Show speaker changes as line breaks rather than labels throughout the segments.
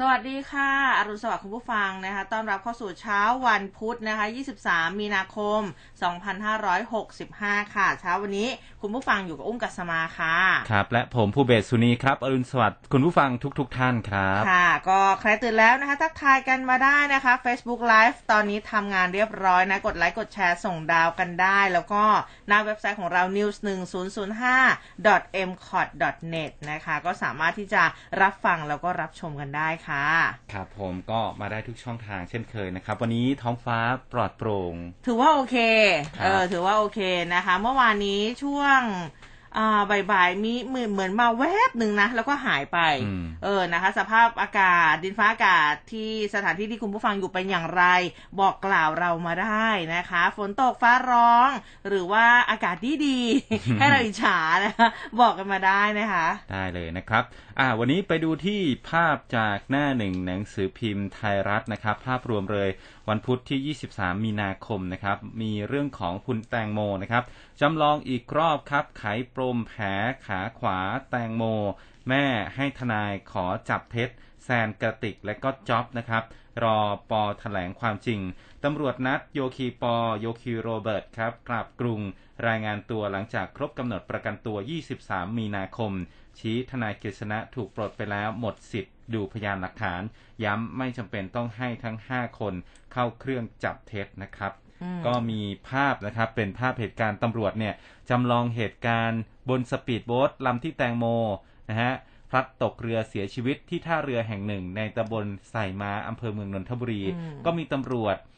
สวัสดีค่ะ อรุณสวัสดิ์คุณผู้ฟังนะคะ ต้อนรับเข้าสู่เช้าวันพุธนะคะ 23 มีนาคม 2565 ค่ะ เช้าวันนี้คุณผู้ฟังอยู่กับอุ้มกัสมาค่ะ
ครับ และผมภูเบศสุนีครับ อรุณสวัสดิ์คุณผู้ฟังทุกๆทท่านครับ
ค่ะ ก็ใครตื่นแล้วนะคะ ทักทายกันมาได้นะคะ Facebook Live ตอนนี้ทำงานเรียบร้อยนะ กดไลค์ กดแชร์ส่งดาวกันได้ แล้วก็หน้าเว็บไซต์ของเรา news 1 0 0 5 m c o t net นะคะ ก็สามารถที่จะรับฟังแล้วก็รับชมกันได้ค่ะ
ครับผมก็มาได้ทุกช่องทางเช่นเคยนะครับ วันนี้ท้องฟ้าปลอดโปร่ง
ถือว่าโอเค
ครับ
เออถือว่าโอเคนะคะ เมื่อวานนี้ช่วงอ่าบ่ายๆมีเหมือนเหมือนมาแวบหนึ่งนะ แล้วก็หายไป
อืม
เออนะคะ สภาพอากาศ ดินฟ้าอากาศที่สถานที่ที่คุณผู้ฟังอยู่เป็นอย่างไร บอกกล่าวเรามาได้นะคะ ฝนตกฟ้าร้อง หรือว่าอากาศดีดีๆให้เราอิจฉานะคะบอกกันมาได้นะคะ
ได้เลยนะครับ อ่า วันนี้ไปดูที่ภาพจากหน้าหนึ่งหนังสือพิมพ์ไทยรัฐนะครับ ภาพรวมเลยวันพุธที่ 23 มีนาคมนะครับ มีเรื่องของคุณแตงโมนะครับจำลองอีกรอบครับ ไขปรมแผลขาขวาแตงโม แม่ให้ทนายขอจับเท็จแซนกระติกและก็จ็อบนะครับ รอปอแถลงความจริง ตำรวจนัดโยคีปอ โยคีโรเบิร์ตครับกลับกรุงรายงานตัวหลังจากครบกำหนดประกันตัว 23 มีนาคม ชี้ทนายกฤษณะถูกปลดไปแล้วหมดสิทธิ์ดูพยานหลักฐาน ย้ำไม่จำเป็นต้องให้ทั้ง 5 คนเข้าเครื่องจับเท็จนะครับ
อืม
ก็มีภาพนะครับเป็นภาพเหตุการณ์ตำรวจเนี่ยจำลองเหตุการณ์บนสปีดโบ๊ทลำที่แตงโมนะฮะพลัดตกเรือเสียชีวิตที่ท่าเรือแห่งหนึ่ง ในตำบลใส่มาอำเภอเมืองนนทบุรี
อืม
ก็มีตำรวจอ่า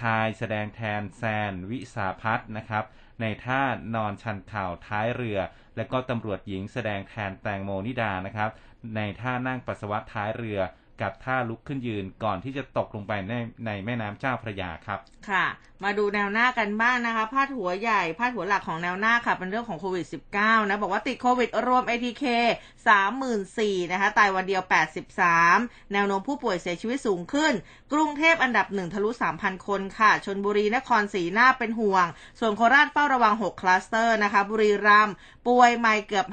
ชายแสดงแทนแซนวิสาพัฒนะครับ ในท่านอนชันเข่าท้ายเรือ และก็ตำรวจหญิงแสดงแทนแตงโมนิดานะครับ ในท่านั่งปัสสาวะท้ายเรือ กับท่าลุกขึ้นยืนก่อนที่จะตกลงไปในในแม่น้ำเจ้าพระยาครับ
ค่ะ มาดูแนวหน้ากันบ้างนะคะพาดหัวใหญ่พาดหัวหลักของแนวหน้าค่ะ เป็นเรื่องของโควิด -19 นะ บอกว่าติดโควิดรวม ATK 34,000นะคะ ตายวันเดียว 83 แนวโน้มผู้ป่วยเสียชีวิตสูงขึ้น กรุงเทพอันดับหนึ่งทะลุ 3,000 คนค่ะชลบุรีนครศรีน่าเป็นห่วง ส่วนโคราชเฝ้าระวัง 6 คลัสเตอร์นะคะ บุรีรัมย์ป่วยใหม่เกือบ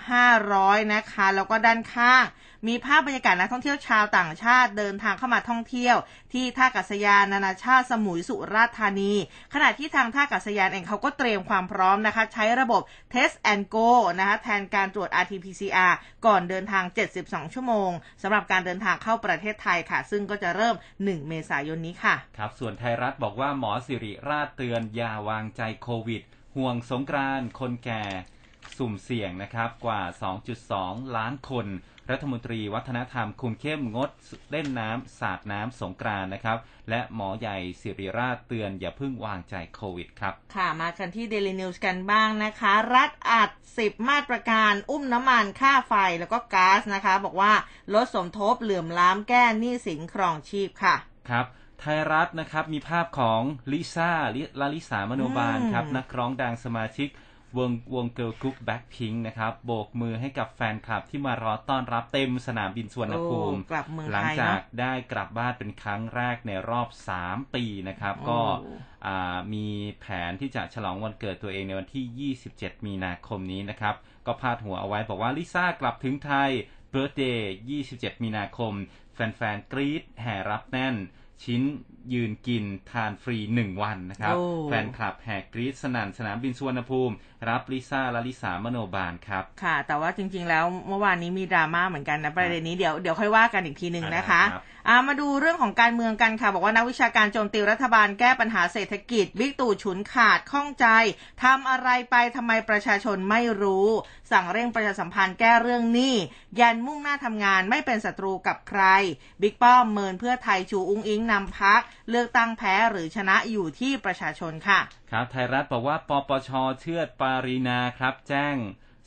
500 นะคะ แล้วก็ด้านข้าง มีภาพบรรยากาศนักท่องเที่ยวชาวต่างชาติเดินทางเข้ามาท่องเที่ยว ที่ท่าอากาศยานนานาชาติสมุยสุราษฎร์ธานี ขณะที่ทางท่าอากาศยานเองเขาก็เตรียมความพร้อมนะคะ ใช้ระบบ Test and Go นะคะแทนการตรวจ RT-PCR ก่อนเดินทาง 72 ชั่วโมงสำหรับการเดินทางเข้าประเทศไทยค่ะ ซึ่งก็จะเริ่ม 1 เมษายนนี้ค่ะ
ครับ ส่วนไทยรัฐบอกว่าหมอสิริราชเตือนอย่าวางใจโควิด ห่วงสงกรานคนแก่ สุ่มเสี่ยงนะครับกว่า 2.2 ล้านคน รัฐมนตรีวัฒนธรรมคุมเข้มงดเล่นน้ำสาดน้ำสงกรานต์นะครับ และหมอใหญ่สิริราชเตือนอย่าเพิ่งวางใจโควิดครับ
ค่ะมากันที่ Daily News กันบ้างนะคะ รัฐอัด 10 มาตรการอุ้มน้ำมันค่าไฟแล้วก็ก๊าซนะคะ บอกว่าลดสมทบเหลื่อมล้ำแก้หนี้สินครองชีพค่ะ
ครับไทยรัฐนะครับมีภาพของลิซ่าลิลาลิสามโนบาล
อืม
ครับนักร้องดังสมาชิก วงวงเกิร์ลกรุ๊ปแบ็คพิงนะครับ โบกมือให้กับแฟนคลับที่มารอต้อนรับเต็มสนามบินสุวรรณภูมิ
โอ้กลับเมืองไทยหลั
ง
ย
จาก
เนาะ
ได้กลับบ้านเป็นครั้งแรกในรอบ 3 ปีนะครับ
โอ้
ก็อ่ามีแผนที่จะฉลองวันเกิดตัวเองในวันที่ 27 มีนาคมนี้นะครับ ก็พาดหัวเอาไว้บอกว่าลิซ่ากลับถึงไทยbirthday 27 มีนาคม แฟนๆ กรี๊ดแห่รับแน่น ชิ้นยืนกินทานฟรี 1 วันนะครับ
โอ้
แฟนคลับแห่กรี๊ดสนั่นสนามบินสุวรรณภูมิ รับลิซ่าและลิสามโนบาลครับ
ค่ะ แต่ว่าจริง ๆ แล้วเมื่อวานนี้มีดราม่าเหมือนกันนะประเด็นนี้เดี๋ยวเดี๋ยวค่อยว่ากันอีกทีหนึ่งนะคะ
ครับ
อ่ามาดูเรื่องของการเมืองกันค่ะ บอกว่านักวิชาการโจมตีรัฐบาลแก้ปัญหาเศรษฐกิจบิ๊กตู่ฉุนขาดข้องใจทำอะไรไปทำไมประชาชนไม่รู้ สั่งเร่งประชาสัมพันธ์แก้เรื่องหนี้ยันมุ่งหน้าทำงานไม่เป็นศัตรูกับใคร บิ๊กป้อมเมินเพื่อไทยชูอุ๊งอิ๊งนำพรรคเลือกตั้งแพ้หรือชนะอยู่ที่ประชาชนค่ะ
ครับ ไทยรัฐบอกว่าป.ป.ช.เชือดปารีณาครับ แจ้ง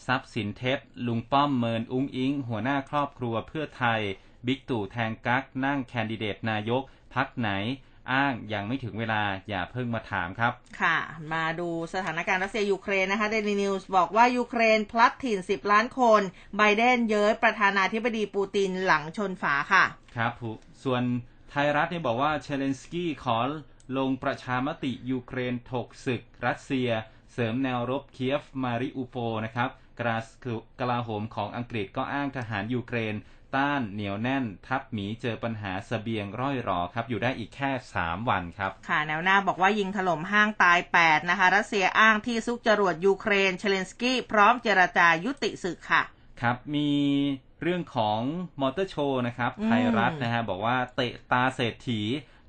ทรัพย์สินเท็จลุงป้อมเมินอุ๊งอิ๊ง หัวหน้าครอบครัวเพื่อไทย บิ๊กตู่แทงกั๊กนั่งแคนดิเดตนายกพรรคไหนอ้างยังไม่ถึงเวลาอย่าเพิ่งมาถามครับ
ค่ะ มาดูสถานการณ์รัสเซียยูเครนนะคะเดลินิวส์บอกว่ายูเครนพลัดถิ่น 10 ล้านคน ไบเดนเย้ยประธานาธิบดีปูตินหลังชนฝาค่ะ
ครับผู้ส่วน ไทยรัฐเนี่ยบอกว่าเซเลนสกี้ขอลงประชามติยูเครนถกศึกรัสเซีย เสริมแนวรบเคียฟมาริอูโปลนะครับกราสกลาโหมของอังกฤษก็อ้างทหารยูเครน ต้านเหนียวแน่น ทัพหมีเจอปัญหาสเสบียงร่อยหรอครับ อยู่ได้อีกแค่ 3 วันครับ
ค่ะแนวหน้าบอกว่ายิงถล่มห้างตาย 8 นะคะ รัสเซียอ้างที่ซุกจรวดยูเครนเซเลนสกี้พร้อมเจรจายุติศึกค่ะ
ครับมีเรื่องของมอเตอร์โชว์นะครับ
อืม
ไทยรัฐนะฮะบอกว่าเตะตาเศรษฐี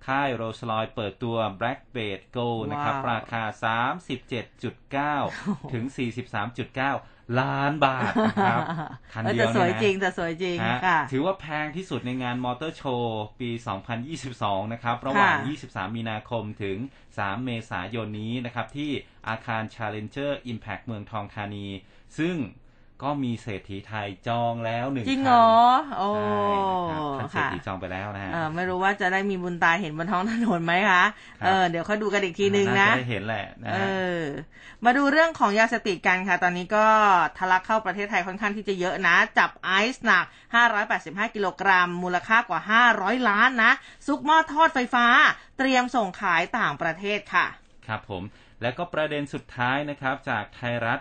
ค่ายโรสลอยเปิดตัว Black Badge Ghost นะครับ
ว้าว
ราคา 37.9 ถึง 43.9 ล้านบาทนะครับคัน
เดี
ย
แต่สวย
เนี่ยนะ
จริงแต่สวยจริง
ฮะ
ค่ะ
ถือว่าแพงที่สุดในงานมอเตอร์โชว์ ปี 2022 นะครับ ระหว่าง
ค่ะ
23 มีนาคมถึง 3 เมษายนนี้นะครับ ที่อาคาร Challenger Impact เมืองทองธานี ซึ่ง ก็มีเศรษฐีไทยจองแล้วหนึ่ง
จริง
คัน
เหรอโอ้
ใช่นะครับท่านเศรษ
ค่ะ
ฐีจองไปแล้วนะฮะ
เออไม่รู้ว่าจะได้มีบุญตาเห็นบนท้องถนนไหมคะ
ครับ
เออเดี๋ยวค่อยดูกันอีกทีนึงนะา
จได้เห็นแหละนะ
เอ
ฮะ
อมาดูเรื่องของยาเสพติดกันค่ะ ตอนนี้ก็ทะลักเข้าประเทศไทยค่อนข้างที่จะเยอะนะ จับไอซ์หนัก 585 กิโลกรัม มูลค่ากว่า 500 ล้านนะ ซุกหม้อทอดไฟฟ้า เตรียมส่งขายต่างประเทศค่ะ
ครับผม แล้วก็ประเด็นสุดท้ายนะครับจากไทยรัฐ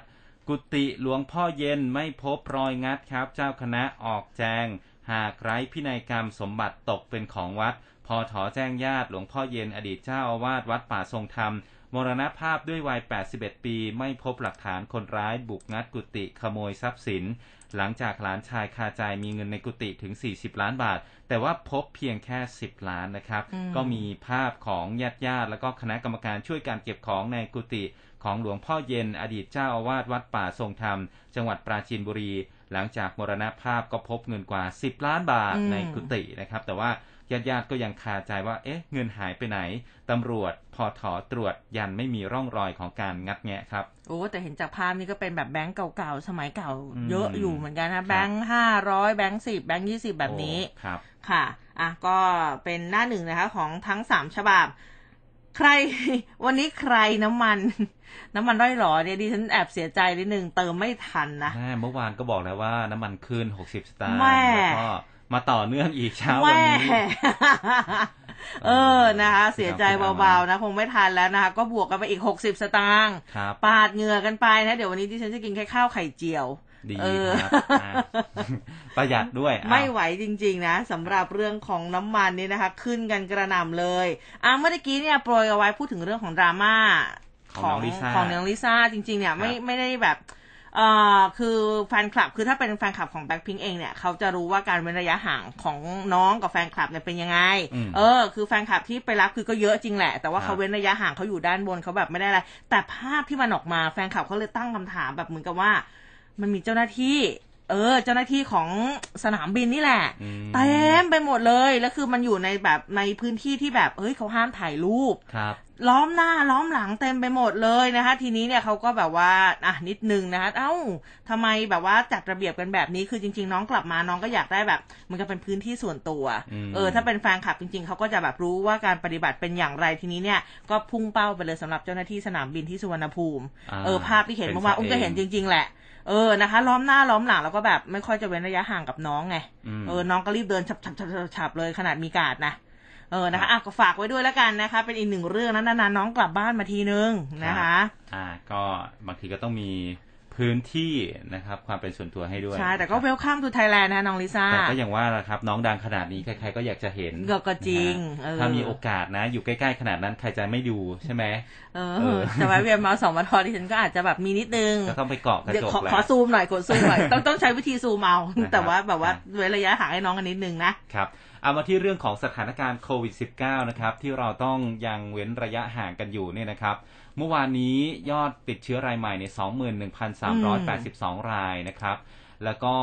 กุฏิหลวงพ่อเย็นไม่พบรอยงัดครับ เจ้าคณะออกแจง หากไร้พินัยกรรมสมบัติตกเป็นของวัด พอถอแจ้งญาติหลวงพ่อเย็นอดีตเจ้าอาวาสวัดป่าทรงธรรม มรณภาพด้วยวัย 81 ปี ไม่พบหลักฐานคนร้ายบุกงัดกุฏิขโมยทรัพย์สิน หลังจากหลานชายคาใจมีเงินในกุฏิถึง 40 ล้านบาท แต่ว่าพบเพียงแค่ 10 ล้านนะครับ
อืม
ก็มีภาพของญาติญาติๆแล้วก็คณะกรรมการช่วยการเก็บของในกุฏิ ของหลวงพ่อเย็นอดีตเจ้าอาวาสวัดป่าทรงธรรม จังหวัดปราจีนบุรี หลังจากมรณภาพก็พบเงินกว่า 10 ล้านบาท
อืม
ในกุฏินะครับ แต่ว่าญาติญาติๆก็ยังคาใจว่า เอ๊ะ เงินหายไปไหน ตำรวจพอถอตรวจยันไม่มีร่องรอยของการงัดแงะครับ
โอ้ แต่เห็นจากภาพนี่ก็เป็นแบบแบงก์เก่าๆ สมัยเก่า
อืม
เยอะอยู่เหมือนกันนะ แบงก์ห้าร้อยแบงก์สิบแบงก์ยี่สิบแบบนี้
โอ้ครับ
ค่ะ อะ ก็เป็นหน้าหนึ่งนะคะของทั้งสามฉบับ ใครวันนี้ใครน้ำมัน น้ำมันร่อยหรอเนี่ยดิฉันแอบเสียใจนิดนึงเติมไม่ทันนะ
แม่เมื่อวานก็บอกแล้วว่าน้ำมันขึ้น60สตางค์
แม่
แล้วก็มาต่อเนื่องอีกเช้าวัน
แม่
นี้
เออนะคะ เสียใจ
ครับ
เบาๆนะ คงไม่ทันแล้วนะคะก็บวกกันไปอีกหกสิบสตางค์
ครับ
ปาดเหงื่อกันไปนะ เดี๋ยววันนี้ดิฉันจะกินแค่ข้าวไข่เจียว
ดี
เออ
ครับอะประหยัดด้วยอ้าว
ไม่ไหวจริง ๆ นะสำหรับเรื่องของน้ำมันนี่นะคะ ขึ้นกันกระหน่ำเลยอะเมื่อกี้เนี่ยโปรยเอาไว้พูดถึงเรื่องของดราม่า
ของน้องลิซ่า
ของน้องลิซ่าจริง ๆ เนี่ยไม่
ครับ
ไม่ได้แบบเอ่อคือแฟนคลับคือถ้าเป็นแฟนคลับของแบ็คพิงเองเนี่ยเขาจะรู้ว่าการเว้นระยะห่างของน้องกับแฟนคลับเนี่ยเป็นยังไง
อืม
เออ คือแฟนคลับที่ไปรับคือก็เยอะจริงแหละ แต่ว่า
ครับ
เขาเว้นระยะห่างเขาอยู่ด้านบนเขาแบบไม่ได้อะไร แต่ภาพที่มันออกมาแฟนคลับเขาเลยตั้งคำถามแบบเหมือนกับว่า มันมีเจ้าหน้าที่ เออ เจ้าหน้าที่ของสนามบินนี่แหละ
อืม
เต็มไปหมดเลย แล้วคือมันอยู่ในแบบในพื้นที่ที่แบบเฮ้ยเขาห้ามถ่ายรูป
ครับ
ล้อมหน้าล้อมหลังเต็มไปหมดเลยนะคะ ทีนี้เนี่ยเขาก็แบบว่าอะนิดนึงนะคะเอ้าทำไมแบบว่าจัดระเบียบกันแบบนี้คือจริง ๆ น้องกลับมาน้องก็อยากได้แบบมันก็เป็นพื้นที่ส่วนตัว
อืม
เออถ้าเป็นแฟนคลับจริง ๆเขาก็จะแบบรู้ว่าการปฏิบัติเป็นอย่างไรทีนี้เนี่ยก็พุ่งเป้าไปเลยสำหรับเจ้าหน้าที่สนามบินที่สุวรรณภูมิาเออภาพที่เห็น
ป็
เมื่อวานอุ้มก็เห็นจริง ๆ แหละ เออนะคะ ล้อมหน้าล้อมหลังแล้วก็แบบไม่ค่อยจะเว้นระยะห่างกับน้องไง
ม
เออน้องก็รีบเดินฉับฉับฉับฉับฉับเลยขนาดมีการ์ดนะเออนะคะอะก็ฝากไว้ด้วยแล้วกันนะคะ เป็นอีกหนึ่งเรื่องนั้นนานๆน้องกลับบ้านมาทีนึงนะคะ
อ่า ก็บางทีก็ต้องมี พื้นที่นะครับ ความเป็นส่วนตัวให้ด้วย
ใช่ แต่ก็ Welcome to Thailand นะคะน้องลิซ่า
แต่ก็อย่างว่าแหละครับ น้องดังขนาดนี้ใครๆก็อยากจะเห็น
ก็ก็จริง
นะ
เออ
ฮะถ้ามีโอกาสนะ อยู่ใกล้ๆขนาดนั้นใครจะไม่ดูใช่ไหม
เอ
เอ
อ
อ
แต่ว่าเวียนมาสองวันทอดิฉันก็อาจจะแบบมีนิดนึง
ก็ต้องไปเกาะกระ
เดี๋ยว
จก
ขอ
แหละ
ขอซูมหน่อยกดซูมหน่อยต้องต้องใช้วิธีซูมเอา
นะครับ
แต่ว่าแบบว่า
อะ
เว้นระยะห่างให้น้องกันนิดนึงนะ
ครับ เอามาที่เรื่องของสถานการณ์โควิด -19 นะครับที่เราต้องยังเว้นระยะห่างกันอยู่เนี่ยนะครับ เมื่อวานนี้ยอดติดเชื้อรายใหม่ใน 21,382 รายนะครับ แล้วก็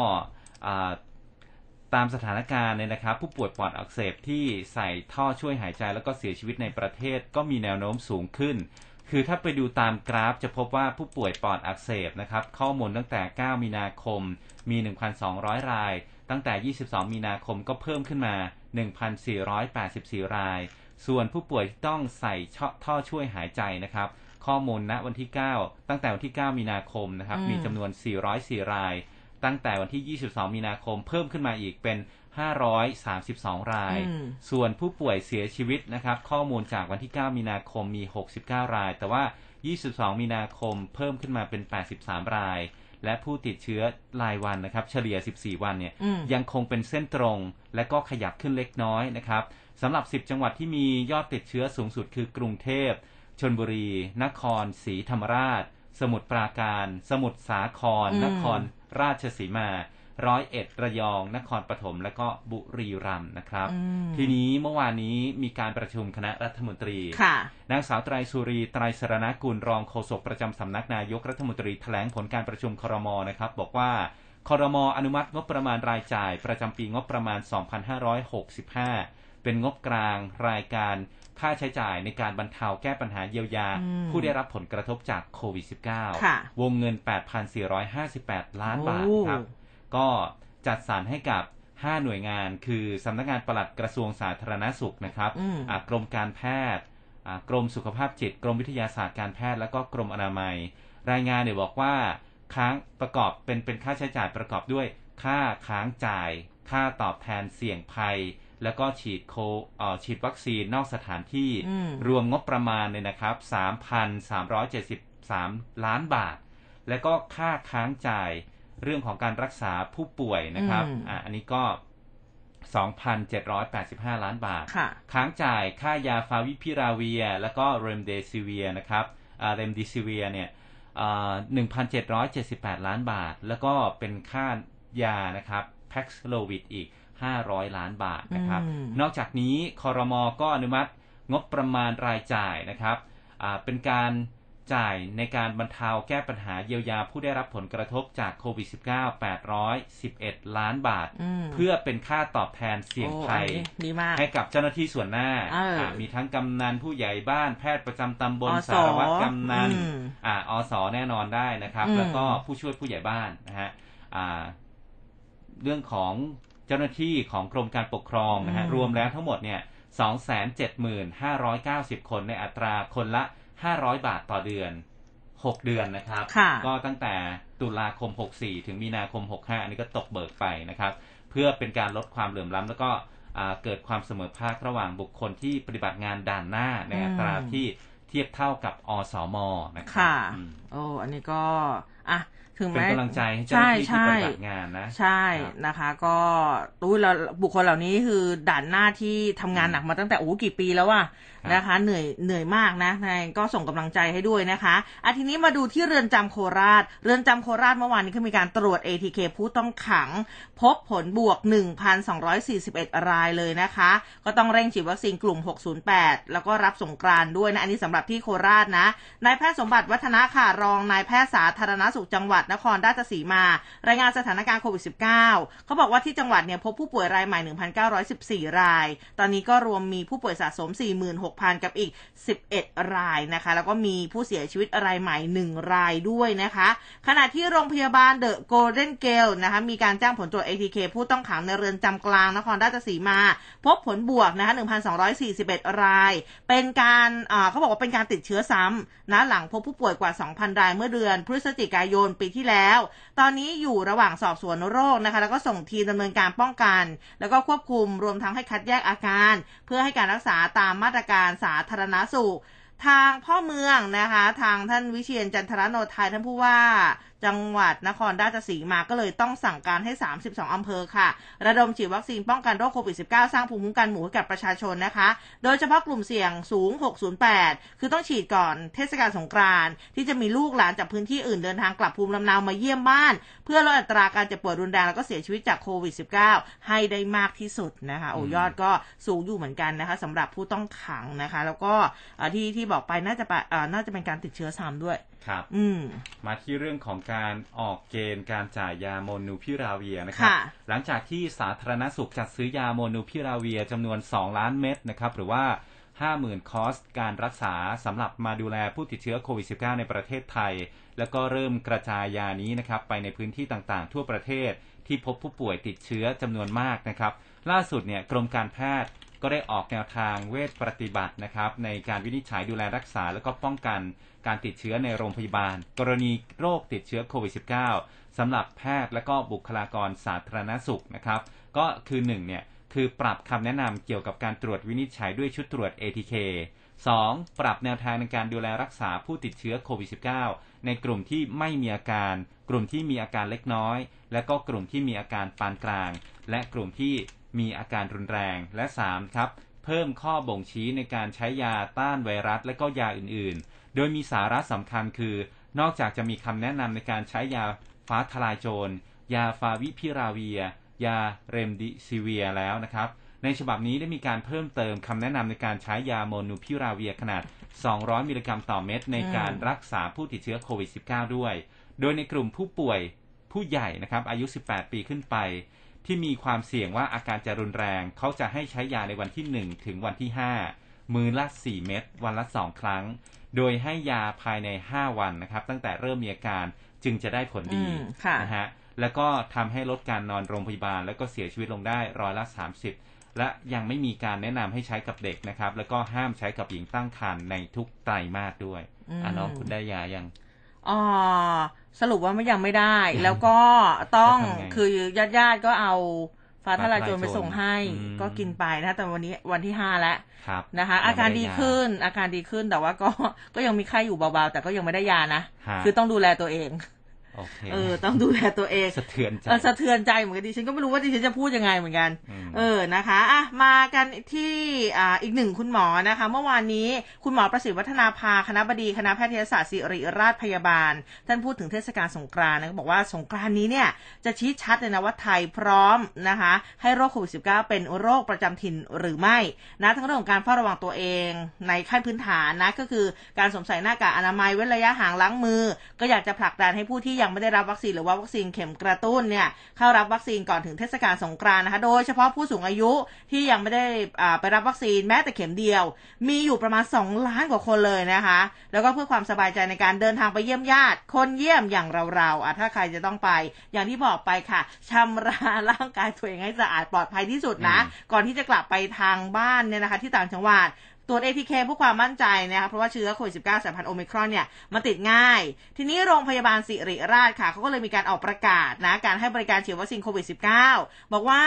ตามสถานการณ์เนี่ยนะครับ ผู้ป่วยปอดอักเสบที่ใส่ท่อช่วยหายใจแล้วก็เสียชีวิตในประเทศก็มีแนวโน้มสูงขึ้น คือถ้าไปดูตามกราฟจะพบว่าผู้ป่วยปอดอักเสบนะครับ ข้อมูลตั้งแต่ 9 มีนาคมมี 1,200 ราย ตั้งแต่ 22 มีนาคมก็เพิ่มขึ้นมา 1,484 ราย ส่วนผู้ป่วยที่ต้องใส่ท่อช่วยหายใจนะครับ ข้อมูลณวันที่ 9 ตั้งแต่วันที่ 9 มีนาคมนะครับ มีจำนวน 404 ราย ตั้งแต่วันที่ 22 มีนาคม เพิ่มขึ้นมาอีกเป็น 532 ราย ส่วนผู้ป่วยเสียชีวิตนะครับ ข้อมูลจากวันที่ 9 มีนาคมมี 69 ราย แต่ว่า 22 มีนาคมเพิ่มขึ้นมาเป็น 83 ราย และผู้ติดเชื้อรายวันนะครับ เฉลี่ย 14 วันเนี่ยยังคงเป็นเส้นตรง และก็ขยับขึ้นเล็กน้อยนะครับสำหรับ 10 จังหวัดที่มียอดติดเชื้อสูงสุดคือกรุงเทพชนบุรี นครศรีธรรมราช สมุทรปราการ สมุทรสาคร นครราชสีมา ร้อยเอ็ดระยอง นครปฐมและก็บุรีรัมย์นะครับ ทีนี้เมื่อวานนี้มีการประชุมคณะรัฐมนตรีนางสาวไตรสุรีไตรสรณกุลรองโฆษกประจำสำนักนายกรัฐมนตรีแถลงผลการประชุมครมนะครับ บอกว่าครมอนุมัติงบประมาณรายจ่าย ประจำปีงบประมาณ 2565 เป็นงบกลางรายการค่าใช้จ่ายในการบรรเทาแก้ปัญหาเยียวยา ผู้ได้รับผลกระทบจากโควิด -19 วงเงิน 8,458 ล้านบาทครับ ก็จัดสรรให้กับ 5 หน่วยงาน คือสำนักงานปลัดกระทรวงสาธารณสุขนะครับกรมการแพทย์กรมสุขภาพจิต กรมวิทยาศาสตร์การแพทย์ และก็กรมอนามัย รายงานเนี่ยบอกว่าค้างประกอบเป็นเป็นค่าใช้จ่ายประกอบด้วย ค่าค้างจ่าย ค่าตอบแทนเสี่ยงภัย แล้วก็ฉีดโคฉีดวัคซีนนอกสถานที่รวมงบประมาณเนี่ยนะครับ 3,373 ล้านบาท แล้วก็ค่าค้างจ่าย เรื่องของการรักษาผู้ป่วยนะครับอ่าอันนี้ก็ 2,785 ล้านบาท ค้างจ่ายค่ายาฟาวิพิราเวีย แล้วก็เรมเดซิเวียนะครับเรมดิซิเวียเนี่ย1,778 ล้านบาท แล้วก็เป็นค่ายานะครับแพ็กโลวิดอีก 500 ล้านบาทนะครับ นอกจากนี้คอรมอก็อนุมัติงบประมาณรายจ่ายนะครับเป็นการ จ่ายในการบรรเทาแก้ปัญหาเยียวยาผู้ได้รับผลกระทบจากโควิด -19 811 ล้านบาท เพื่อเป็นค่าตอบแทนเสี่ยงภัยให้กับเจ้าหน้าที่ส่วนหน้า มีทั้งกำนันผู้ใหญ่บ้านแพทย์ประจำตำบลสารวัตรกำนันออสอแน่นอนได้นะครับ แล้วก็ผู้ช่วยผู้ใหญ่บ้านนะฮะเรื่องของเจ้าหน้าที่ของกรมการปกครองนะฮะรวมแล้วทั้งหมดเนี่ย275,590 คนในอัตราคนละ 500 บาทต่อเดือน 6 เดือนนะครับ ก็ตั้งแต่ตุลาคม 64 ถึงมีนาคม 65 อันนี้ก็ตกเบิกไปนะครับ เพื่อเป็นการลดความเหลื่อมล้ำแล้วก็เกิดความเสมอภาคระหว่างบุคคลที่ปฏิบัติงานด่านหน้าในอัตราที่เทียบเท่ากับอสมนะครับ
ค่ะโอ้อันนี้ก็อะ
ถึงแม้เป็นกำลังใจให้เจ้าหน้าที่ที่ปฏิบัติงานนะ
ใช่นะคะ ก็ตู้เราบุคคลเหล่านี้คือด่านหน้าที่ทำงานหนักมาตั้งแต่โอ้กี่ปีแล้วว่ะนะคะ เหนื่อยเหนื่อยมากนะนายก็ส่งกำลังใจให้ด้วยนะคะอาทีนี้มาดูที่เรือนจำโคราช เรือนจำโคราชเมื่อวานนี้เขามีการตรวจ ATK ผู้ต้องขัง พบผลบวก 1,241 รายเลยนะคะ ก็ต้องเร่งฉีดวัคซีนกลุ่ม 608 แล้วก็รับสงกรานด้วยนะ อันนี้สำหรับที่โคราชนะนายแพทย์สมบัติวัฒนาค่ะรองนายแพทย์สาธารณสุขจังหวัดนครราชสีมา รายงานสถานการณ์โควิด -19 เขาบอกว่าที่จังหวัดเนี่ยพบผู้ป่วยรายใหม่ 1,914 ราย ตอนนี้ก็รวมมีผู้ป่วยสะสม 46,000 กับอีก 11 รายนะคะ แล้วก็มีผู้เสียชีวิตรายใหม่ 1 รายด้วยนะคะ ขณะที่โรงพยาบาลเดอะโกลเด้นเกลนะคะมีการจ้างผลตรวจ ATK ผู้ต้องขังในเรือนจำกลางนครราชสีมา พบผลบวกนะคะ1,241 ราย เป็นการเขาบอกว่าเป็นการติดเชื้อซ้ำนะหลังพบผู้ป่วยกว่า 2,000 รายเมื่อเดือนพฤศจิกายนปีที่แล้ว ตอนนี้อยู่ระหว่างสอบสวนโรคนะคะ แล้วก็ส่งทีมดำเนินการป้องกัน แล้วก็ควบคุมรวมทั้งให้คัดแยกอาการ เพื่อให้การรักษาตามมาตรการสาธารณสุขทางพ่อเมืองนะคะ ทางท่านวิเชียนจันทรโนไทยท่านผู้ว่าจังหวัดนครราชสีมาก็เลยต้องสั่งการให้ 32 อำเภอค่ะ ระดมฉีดวัคซีนป้องกันโรคโควิด -19 สร้างภูมิคุ้มกันหมู่ให้กับประชาชนนะคะ โดยเฉพาะกลุ่มเสี่ยงสูง 608 คือต้องฉีดก่อนเทศกาลสงกรานต์ที่จะมีลูกหลานจากพื้นที่อื่นเดินทางกลับภูมิลำเนามาเยี่ยมบ้าน เพื่อลดอัตราการเจ็บป่วยรุนแรงแล้วก็เสียชีวิตจากโควิด -19 ให้ได้มากที่สุดนะคะโอ้ยอดก็สูงอยู่เหมือนกันนะคะสำหรับผู้ต้องขังนะคะ แล้วก็ที่ที่บอกไปน่าจะน่าจะเป็นการติดเชื้อซ้ำด้วย
ครับ อืมมาที่เรื่องของการออกเกณฑ์การจ่ายยาโมนูพิราเวียนะครับหลังจากที่สาธารณสุขจัดซื้อยาโมนูพิราเวียจำนวน 2 ล้านเม็ดนะครับ หรือว่า 50,000 คอสการรักษาสำหรับมาดูแลผู้ติดเชื้อโควิด -19 ในประเทศไทย แล้วก็เริ่มกระจายยานี้นะครับ ไปในพื้นที่ต่างๆ ทั่วประเทศที่พบผู้ป่วยติดเชื้อจำนวนมากนะครับ ล่าสุดเนี่ยกรมการแพทย์ ก็ได้ออกแนวทางเวชปฏิบัตินะครับ ในการวินิจฉัยดูแลรักษา แล้วก็ป้องกันการติดเชื้อในโรงพยาบาล กรณีโรคติดเชื้อโควิด -19 สำหรับแพทย์และก็บุคลากรสาธารณสุขนะครับ ก็คือ1เนี่ยคือปรับคำแนะนำเกี่ยวกับการตรวจวินิจฉัยด้วยชุดตรวจ ATK 2. ปรับแนวทางในการดูแลรักษาผู้ติดเชื้อโควิด -19 ในกลุ่มที่ไม่มีอาการ กลุ่มที่มีอาการเล็กน้อย และก็กลุ่มที่มีอาการปานกลาง และกลุ่มที่ มีอาการรุนแรง และ 3 ครับ เพิ่มข้อบ่งชี้ในการใช้ยาต้านไวรัสและก็ยาอื่นๆ โดยมีสาระสำคัญคือ นอกจากจะมีคำแนะนำในการใช้ยาฟ้าทลายโจร ยาฟาวิพิราเวีย ยาเรมดิซิเวียแล้วนะครับ ในฉบับนี้ได้มีการเพิ่มเติมคำแนะนำในการใช้ยาโมนูพิราเวียขนาด 200 มิลลิกรัมต่อเม็ดในการรักษาผู้ติดเชื้อโควิด -19 ด้วย โดยในกลุ่มผู้ป่วยผู้ใหญ่นะครับอายุ 18 ปีขึ้นไป ที่มีความเสี่ยงว่าอาการจะรุนแรง เขาจะให้ใช้ยาในวันที่ 1 ถึงวันที่ 5 มือละ 4 เม็ดวันละ 2 ครั้ง โดยให้ยาภายใน 5 วันนะครับ ตั้งแต่เริ่มมีอาการจึงจะได้ผลดี
อืมค่ะ
นะฮะแล้วก็ทำให้ลดการนอนโรงพยาบาล แล้วก็เสียชีวิตลงได้ร้อยละ 30 และยังไม่มีการแนะนำให้ใช้กับเด็กนะครับ แล้วก็ห้ามใช้กับหญิงตั้งครรภ์ในทุกไตรมาสด้วย
อืม
อะน้องคุณได้ยายัง
อ๋อ สรุปว่าไม่ยังไม่ได้ แล้วก็ต้อง
จะทำไง
คือญาติญาติๆก็เอาฟ้าทลายโจร
ฟ้าทลายโจร
ไปส่งให้
อืม
ก็กินไปนะ แต่วันนี้วันที่ห้าแล้ว
ครับ
นะคะ
ยัง
อา
ไม่
การ
ไดี
ขึ้นอาการดีขึ้นแต่ว่าก็ก็ยังมีไข้อยู่เบาๆ แต่ก็ยังไม่ได้ยานะ
ฮะ
คือต้องดูแลตัวเอง
โอ เค
เออ ต้องดูแลตัวเอง
สะเทือนใจ
เออสะเทือนใจเหมือนกันดิฉันก็ไม่รู้ว่าดิฉันจะพูดยังไงเหมือนกัน
ม
เออนะคะอะมากันที่อ่าอีกหนึ่งคุณหมอนะคะ เมื่อวานนี้คุณหมอประสิทธิ์วัฒนาภาคณะบดีคณะแพทยศาสตร์ศิริราชพยาบาล ท่านพูดถึงเทศกาลสงกรานต์นะบอกว่าสงกรานต์นี้เนี่ยจะชี้ชัดเลยนะว่าไทยพร้อมนะคะ ให้โรคโควิด -19 เป็นโรคประจำถิ่นหรือไม่นะทั้งเรื่องของการเฝ้าระวังตัวเองในขั้นพื้นฐานนะก็คือการสวมใส่หน้ากากอนามัยเว้นระยะห่างล้างมือ ก็อยากจะผลักดันให้ผู้ที่ยังไม่ได้รับวัคซีนหรือว่าวัคซีนเข็มกระตุ้นเนี่ยเข้ารับวัคซีนก่อนถึงเทศกาลสงกรานต์นะคะ โดยเฉพาะผู้สูงอายุที่ยังไม่ได้อ่าไปรับวัคซีนแม้แต่เข็มเดียว มีอยู่ประมาณ 2 ล้านกว่าคนเลยนะคะ แล้วก็เพื่อความสบายใจในการเดินทางไปเยี่ยมญาติ คนเยี่ยมอย่างเราๆอะถ้าใครจะต้องไป อย่างที่บอกไปค่ะชำระร่างกายตัวเองให้สะอาดปลอดภัยที่สุดนะ
อืม
ก่อนที่จะกลับไปทางบ้านเนี่ยนะคะ ที่ต่างจังหวัด ตรวจ ATK เพื่อความมั่นใจนะคะเพราะว่าเชื้อโควิด -19 สายพันธุ์โอมิครอนเนี่ยมันติดง่าย ทีนี้โรงพยาบาลสิริราชค่ะเขาก็เลยมีการออกประกาศนะการให้บริการฉีดวัคซีนโควิด -19 บอกว่า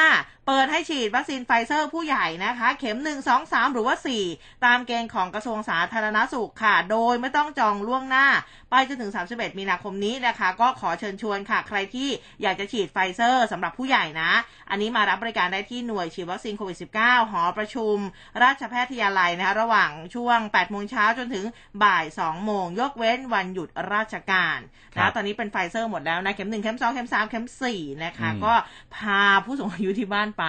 เปิดให้ฉีดวัคซีนไฟเซอร์ผู้ใหญ่นะคะ เข็ม 1 2 3 หรือว่า 4 ตามเกณฑ์ของกระทรวงสาธารณสุขค่ะ โดยไม่ต้องจองล่วงหน้า ไปจนถึง 31 มีนาคมนี้นะคะ ก็ขอเชิญชวนค่ะ ใครที่อยากจะฉีดไฟเซอร์สำหรับผู้ใหญ่นะ อันนี้มารับบริการได้ที่หน่วยฉีดวัคซีนโควิด -19 หอประชุม ราชแพทยาลัยนะคะระหว่างช่วง 8 โมงเช้าจนถึงบ่าย 2 โมง ยกเว้นวันหยุดราชการ
ครั
นะ
บ
ตอนนี้เป็นไฟเซอร์หมดแล้วนะเข็ม 1 เข็ม 2 เข็ม 3 เข็ม 4 นะคะ
อืม
ก็พาผู้สูงอายุที่บ้านไป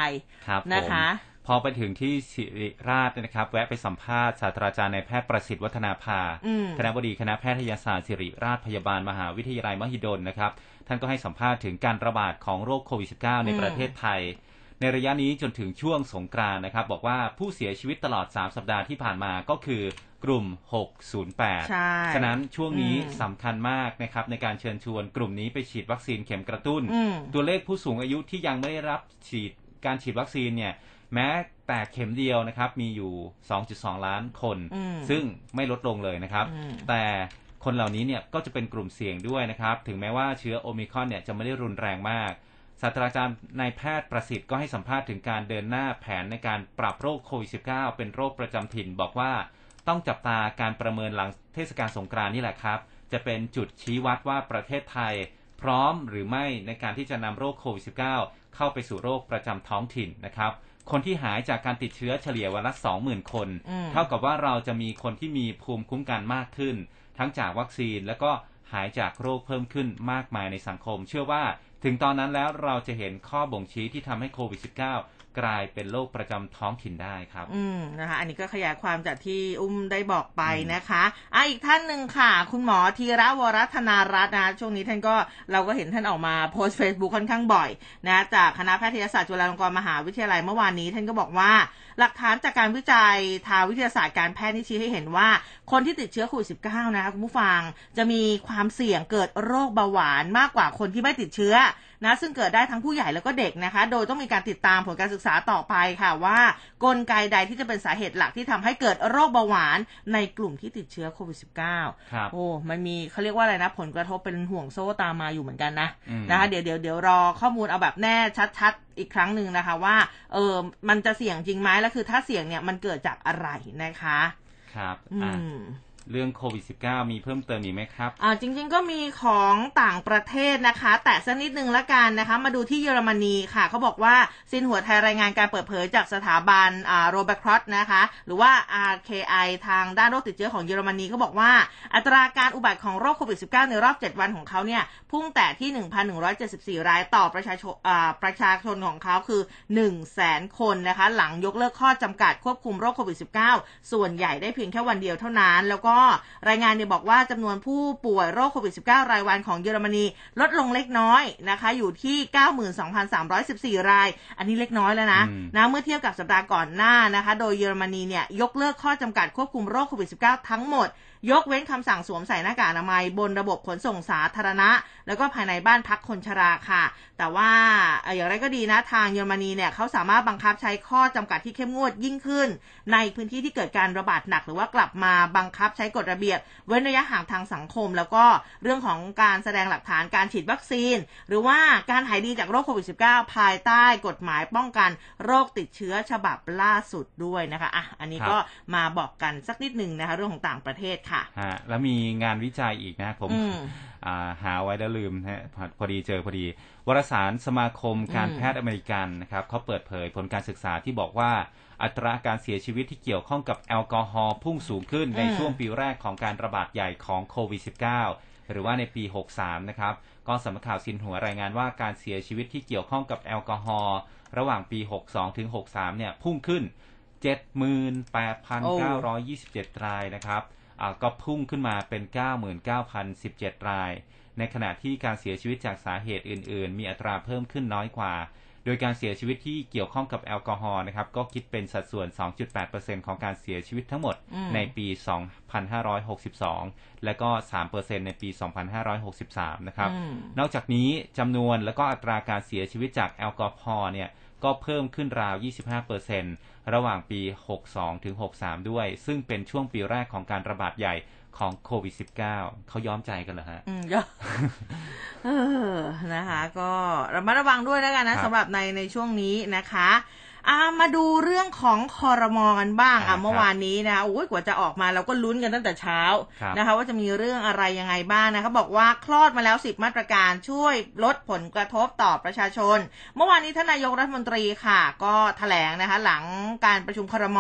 ครับผม
นะคะ
พอไปถึงที่ศิริราชเนี่ยนะครับ แวะไปสัมภาษณ์ศาสตราจารย์นายแพทย์ประสิทธิ์วัฒนาภา
อืม
คณะบดีคณะแพทยศาสตร์ศิริราชพยาบาลมหาวิทยาลัยมหิดลนะครับ ท่านก็ให้สัมภาษณ์ถึงการระบาดของโรคโควิด -19 ใน
อืม
ประเทศไทย ในระยะนี้จนถึงช่วงสงกรานต์นะครับ บอกว่าผู้เสียชีวิตตลอด 3 สัปดาห์ที่ผ่านมาก็คือกลุ่ม 608
ใช่
ฉะนั้นช่วงนี้
อืม
สำคัญมากนะครับในการเชิญชวนกลุ่มนี้ไปฉีดวัคซีนเข็มกระตุ้น
อืม
ตัวเลขผู้สูงอายุที่ยังไม่ได้รับฉีด การฉีดวัคซีนเนี่ยแม้แต่เข็มเดียวนะครับมีอยู่ 2.2 ล้านคน
อืม
ซึ่งไม่ลดลงเลยนะครับ
อืม
แต่คนเหล่านี้เนี่ยก็จะเป็นกลุ่มเสี่ยงด้วยนะครับ ถึงแม้ว่าเชื้อโอมิครอนเนี่ยจะไม่ได้รุนแรงมากศาสตราจารย์นายแพทย์ประสิทธิ์ก็ให้สัมภาษณ์ถึงการเดินหน้าแผนในการปรับโรคโควิด -19 เป็นโรคประจำถิ่น บอกว่าต้องจับตาการประเมินหลังเทศกาลสงกรานต์นี่แหละครับ จะเป็นจุดชี้วัดว่าประเทศไทย พร้อมหรือไม่ในการที่จะนำโรคโควิด -19 เข้าไปสู่โรคประจำท้องถิ่นนะครับคนที่หายจากการติดเชื้อเฉลี่ยวันละ20,000 คน
อืม
เท่ากับว่าเราจะมีคนที่มีภูมิคุ้มกันมากขึ้น ทั้งจากวัคซีนแล้วก็หายจากโรคเพิ่มขึ้นมากมายในสังคม เชื่อว่าถึงตอนนั้นแล้วเราจะเห็นข้อบ่งชี้ที่ทำให้โควิด -19 กลายเป็นโรคประจำท้องถิ่นได้ครับ
อืมนะคะ อันนี้ก็ขยายความจากที่อุ้มได้บอกไปนะคะอะอีกท่านหนึ่งค่ะ คุณหมอธีระวรัธนารัตน์นะคะช่วงนี้ท่านก็เราก็เห็นท่านออกมาโพสต์ Facebook ค่อนข้างบ่อยนะจากคณะแพทยศาสตร์จุฬาลงกรณ์มหาวิทยาลัยเมื่อวานนี้ ท่านก็บอกว่าหลักฐานจากการวิจัยทางวิทยาศาสตร์การแพทย์นี่ชี้ให้เห็นว่า คนที่ติดเชื้อโควิด -19 นะคะคุณผู้ฟังจะมีความเสี่ยงเกิดโรคเบาหวานมากกว่าคนที่ไม่ติดเชื้อ นะซึ่งเกิดได้ทั้งผู้ใหญ่แล้วก็เด็กนะคะ โดยต้องมีการติดตามผลการศึกษาต่อไปค่ะว่า กลไกใดที่จะเป็นสาเหตุหลักที่ทำให้เกิดโรคเบาหวานในกลุ่มที่ติดเชื้อโควิด -19
ครับ
โอ้มันมีเขาเรียกว่าอะไรนะ ผลกระทบเป็นห่วงโซ่ตามมาอยู่เหมือนกันนะ
อืม
นะคะเดี๋ยวเดี๋ยวเดี๋ยวรอข้อมูลเอาแบบแน่ชัดๆอีกครั้งหนึ่งนะคะว่าเออมันจะเสี่ยงจริงไหมแล้วคือถ้าเสี่ยงเนี่ยมันเกิดจากอะไรนะคะ
ครับ
อื
อะ
ม
เรื่องโควิด -19 มีเพิ่มเติมอีกไหมครับ
อ่าจริง ๆ ก็มีของต่างประเทศนะคะ แต่สักนิดนึงละกันนะคะ มาดูที่เยอรมนีค่ะ เขาบอกว่าซินหัวไทยรายงานการเปิดเผยจากสถาบันอ่าโรเบครอสนะคะ หรือว่า RKI ทางด้านโรคติดเชื้อของเยอรมนีเขาบอกว่า อัตราการอุบัติของโรคโควิด -19 ในรอบ 7 วันของเขาเนี่ย พุ่งแต่ที่ 1,174 รายต่อประชาชนอ่าประชาชนของเขาคือ1 0 0 0 0แสนคนนะคะ หลังยกเลิกข้อจำกัดควบคุมโรคโควิด -19 ส่วนใหญ่ได้เพียงแค่วันเดียวเท่านั้นแล้วก็รายงานเนี่ยบอกว่าจำนวนผู้ป่วยโรคโควิด -19 รายวันของเยอรมนีลดลงเล็กน้อยนะคะ อยู่ที่ 92,314 ราย อันนี้เล็กน้อยแล้วนะ
อืม
นะเมื่อเทียบกับสัปดาห์ก่อนหน้านะคะ โดยเยอรมนีเนี่ยยกเลิกข้อจำกัดควบคุมโรคโควิด -19 ทั้งหมด ยกเว้นคำสั่งสวมใส่หน้ากากอนามัยบนระบบขนส่งสาธารณะแล้วก็ภายในบ้านพักคนชราค่ะ แต่ว่าเอ่ออย่างไรก็ดีนะทางเยอรมนีเนี่ยเขาสามารถบังคับใช้ข้อจำกัดที่เข้มงวดยิ่งขึ้น ในพื้นที่ที่เกิดการระบาดหนัก หรือว่ากลับมาบังคับใช้กฎระเบียบ เว้นระยะห่างทางสังคม แล้วก็เรื่องของการแสดงหลักฐานการฉีดวัคซีน หรือว่าการหายดีจากโรคโควิด -19 ภายใต้กฎหมายป้องกันโรคติดเชื้อฉบับล่าสุดด้วยนะคะอะอันนี้
ครับ
ก็มาบอกกันสักนิดหนึ่งนะคะเรื่องของต่างประเทศค่ะ
ฮะแล้วมีงานวิจัยอีกนะผม
อืม
อ่า หาไว้แล้วลืมนะฮะพอดีเจอพอดี วารสารสมาคมการแพทย์อเมริกันนะครับเขาเปิดเผยผลการศึกษาที่บอกว่าอัตราการเสียชีวิตที่เกี่ยวข้องกับแอลกอฮอล์พุ่งสูงขึ้นในช่วงปีแรกของการระบาดใหญ่ของโควิด -19 หรือว่าในปี 63 นะครับ ก็สำนักข่าวซินหัวรายงานว่าการเสียชีวิตที่เกี่ยวข้องกับแอลกอฮอล์ระหว่างปี 62 ถึง 63 เนี่ยพุ่งขึ้น 78,927 รายนะครับ ก็พุ่งขึ้นมาเป็น 99,017 ราย ในขณะที่การเสียชีวิตจากสาเหตุอื่น ๆ มีอัตราเพิ่มขึ้นน้อยกว่า โดยการเสียชีวิตที่เกี่ยวข้องกับแอลกอฮอล์นะครับ ก็คิดเป็นสัดส่วน 2.8%ของการเสียชีวิตทั้งหมด
อืม
ในปี 2562 และก็ 3%ในปี 2563 นะครับ
อืม
นอกจากนี้จำนวนและก็อัตราการเสียชีวิตจากแอลกอฮอล์เนี่ยก็เพิ่มขึ้นราว 25% ระหว่างปี 62 ถึง 63 ด้วย ซึ่งเป็นช่วงปีแรกของการระบาดใหญ่ของโควิด -19 เขาย้อมใจกันเหรอฮะ
อืมก็เออนะคะ ก็ระมัดระวังด้วยแล้วกันนะครับสำหรับในในช่วงนี้นะคะ อ่ามาดูเรื่องของคอรมอกันบ้าง
อ่า
อะเมื่อ
ครับ
วานนี้นะคะโอ้ยกว่าจะออกมาเราก็ลุ้นกันตั้งแต่เช้า
ครับ
นะคะ ว่าจะมีเรื่องอะไรยังไงบ้างนะคะบอกว่าคลอดมาแล้ว10มาตรการช่วยลดผลกระทบต่อประชาชน เมื่อวานนี้ท่านนายกรัฐมนตรีค่ะ ก็แถลงนะคะ หลังการประชุมครม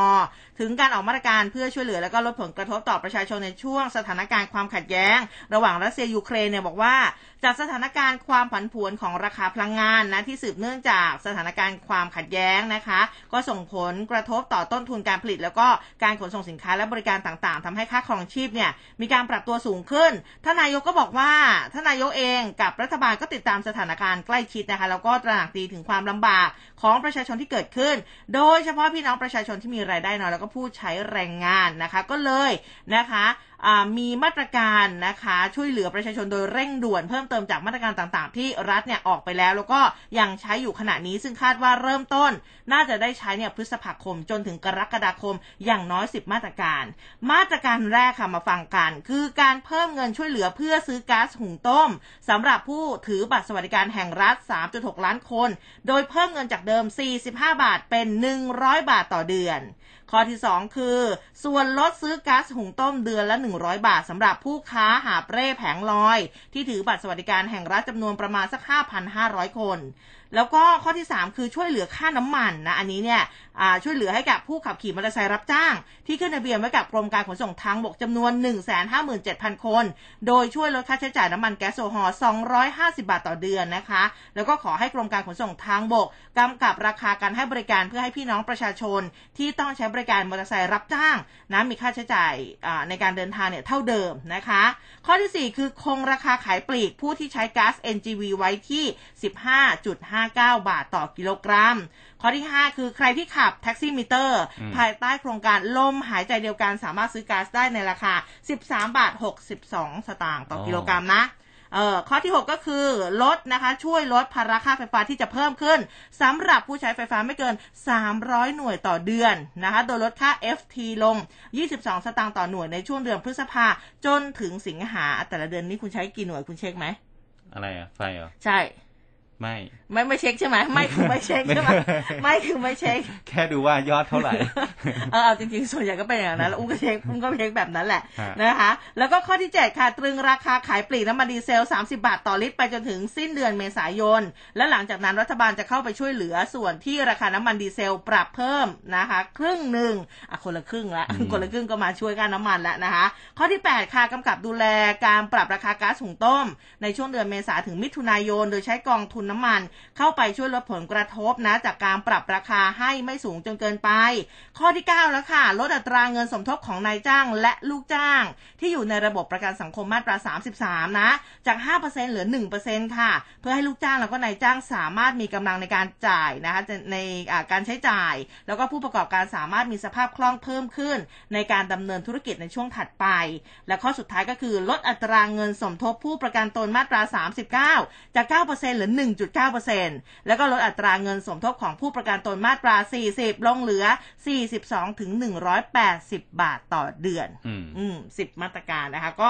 ถึงการออกมาตรการเพื่อช่วยเหลือ และก็ลดผลกระทบต่อประชาชนในช่วงสถานการณ์ความขัดแย้ง ระหว่างรัสเซียยูเครนเนี่ยบอกว่าจากสถานการณ์ความผันผวนของราคาพลังงานนะที่สืบเนื่องจากสถานการณ์ความขัดแย้งนะคะก็ส่งผลกระทบต่อต้นทุนการผลิต แล้วก็การขนส่งสินค้าและบริการต่างๆทำให้ค่าครองชีพเนี่ยมีการปรับตัวสูงขึ้นท่านนายกก็บอกว่าท่านนายกเองกับรัฐบาลก็ติดตามสถานการณ์ใกล้ชิดนะคะแล้วก็ตระหนักดีถึงความลำบากของประชาชนที่เกิดขึ้น โดยเฉพาะพี่น้องประชาชนที่มีรายได้น้อยแล้วก็ผู้ใช้แรงงานนะคะ ก็เลยนะคะ มีมาตรการนะคะช่วยเหลือประชาชนโดยเร่งด่วนเพิ่มเติมจากมาตรการต่างๆ ที่รัฐเนี่ยออกไปแล้ว แล้วก็ยังใช้อยู่ขณะนี้ซึ่งคาดว่าเริ่มต้น น่าจะได้ใช้เนี่ยพฤษภาคมจนถึงกรกฎาคมอย่างน้อย 10 มาตรการ มาตรการแรกค่ะมาฟังกัน คือการเพิ่มเงินช่วยเหลือเพื่อซื้อก๊าซหุงต้มสำหรับผู้ถือบัตรสวัสดิการแห่งรัฐ 3.6 ล้านคน โดยเพิ่มเงินจากเดิม 45 บาทเป็น 100 บาทต่อเดือน ข้อที่ 2 คือ ส่วนลดซื้อก๊าซหุงต้มเดือนละ 100 บาทสำหรับผู้ค้าหาบเร่แผงลอย ที่ถือบัตรสวัสดิการแห่งรัฐจำนวนประมาณสัก 5,500 คน แล้วก็ข้อที่ 3 คือช่วยเหลือค่าน้ำมันนะอันนี้เนี่ยช่วยเหลือให้กับผู้ขับขี่มอเตอร์ไซค์รับจ้าง ที่ขึ้นทะเบียนไว้กับกรมการขนส่งทางบกจำนวน 157,000 คน โดยช่วยลดค่าใช้จ่ายน้ำมันแก๊สโซฮอล์250 บาทต่อเดือนนะคะ แล้วก็ขอให้กรมการขนส่งทางบกกำกับราคาการให้บริการเพื่อให้พี่น้องประชาชน ที่ต้องใช้บริการมอเตอร์ไซค์รับจ้างนะมีค่าใช้จ่ายในการเดินทางเนี่ยเท่าเดิมนะคะ ข้อทีสี่4 คือคงราคาขายปลีกผู้ที่ใช้ก๊าซ NGV ไว้ที่15.59 บาทต่อกิโลกรัม ข้อที่ 5 คือใครที่ขับแท็กซี่มิเตอร์
อืม
ภายใต้โครงการลมหายใจเดียวกันสามารถซื้อก๊าซได้ในราคา 13 บาท 62 สตางค์ต่อกิโลกรัมนะเอ่อข้อที่ 6 ก็คือลดนะคะ ช่วยลดภาระค่าไฟฟ้าที่จะเพิ่มขึ้นสำหรับผู้ใช้ไฟฟ้าไม่เกิน 300 หน่วยต่อเดือนนะคะ โดยลดค่า FT ลง 22 สตางค์ต่อหน่วยในช่วงเดือนพฤษภาจนถึงสิงหาแต่ละเดือนนี้คุณใช้กี่หน่วยคุณเช็คไหม
อะไรอะไฟเหรอ
ใช่
ไม่
ไม่ไม่เช็คใช่ไหมไม่คือไม่เช็คใช่ไหมไม่คือไม่เช็ค
แค่ดูว่ายอดเท่าไหร่
เออเอาจริงๆส่วนใหญ่ก็เป็นอย่างนั้นแล้วอุ้มก็เช็คอุ้มก็เช็คแบบนั้นแหละ
ฮะ
นะคะ แล้วก็ข้อที่ 7 ค่ะ ตรึงราคาขายปลีกน้ำมันดีเซล 30 บาทต่อลิตรไปจนถึงสิ้นเดือนเมษายน และหลังจากนั้นรัฐบาลจะเข้าไปช่วยเหลือส่วนที่ราคาน้ำมันดีเซลปรับเพิ่มนะคะ ครึ่งหนึ่งอะคนละครึ่งละ
อืม
คนละครึ่งก็มาช่วยค่าน้ำมันแล้วนะคะ ข้อที่ 8 ค่ะกำกับดูแลการปรับราคาก๊าซหุงต้ม ในช่วงเดือนเมษาถึงมิถุนายน โดยใช้กองทุนน้ำมันเข้าไปช่วยลดผลกระทบนะจากการปรับราคาให้ไม่สูงจนเกินไป ข้อที่ 9 แล้วค่ะ ลดอัตราเงินสมทบของนายจ้างและลูกจ้าง ที่อยู่ในระบบประกันสังคมมาตรา 33 นะ จาก 5%เหลือ 1%ค่ะ เพื่อให้ลูกจ้างแล้วก็นายจ้างสามารถมีกำลังในการจ่ายนะคะในการใช้จ่าย แล้วก็ผู้ประกอบการสามารถมีสภาพคล่องเพิ่มขึ้น ในการดำเนินธุรกิจในช่วงถัดไป และข้อสุดท้ายก็คือลดอัตราเงินสมทบผู้ประกันตนมาตรา 39 จาก 9%เหลือ 1.9%แล้วก็ลดอัตราเงินสมทบของผู้ประกันตนมาตรา 40 ลงเหลือ 42ถึง180 บาทต่อเดือน
อืม
อืมสิบมาตรการนะคะ ก็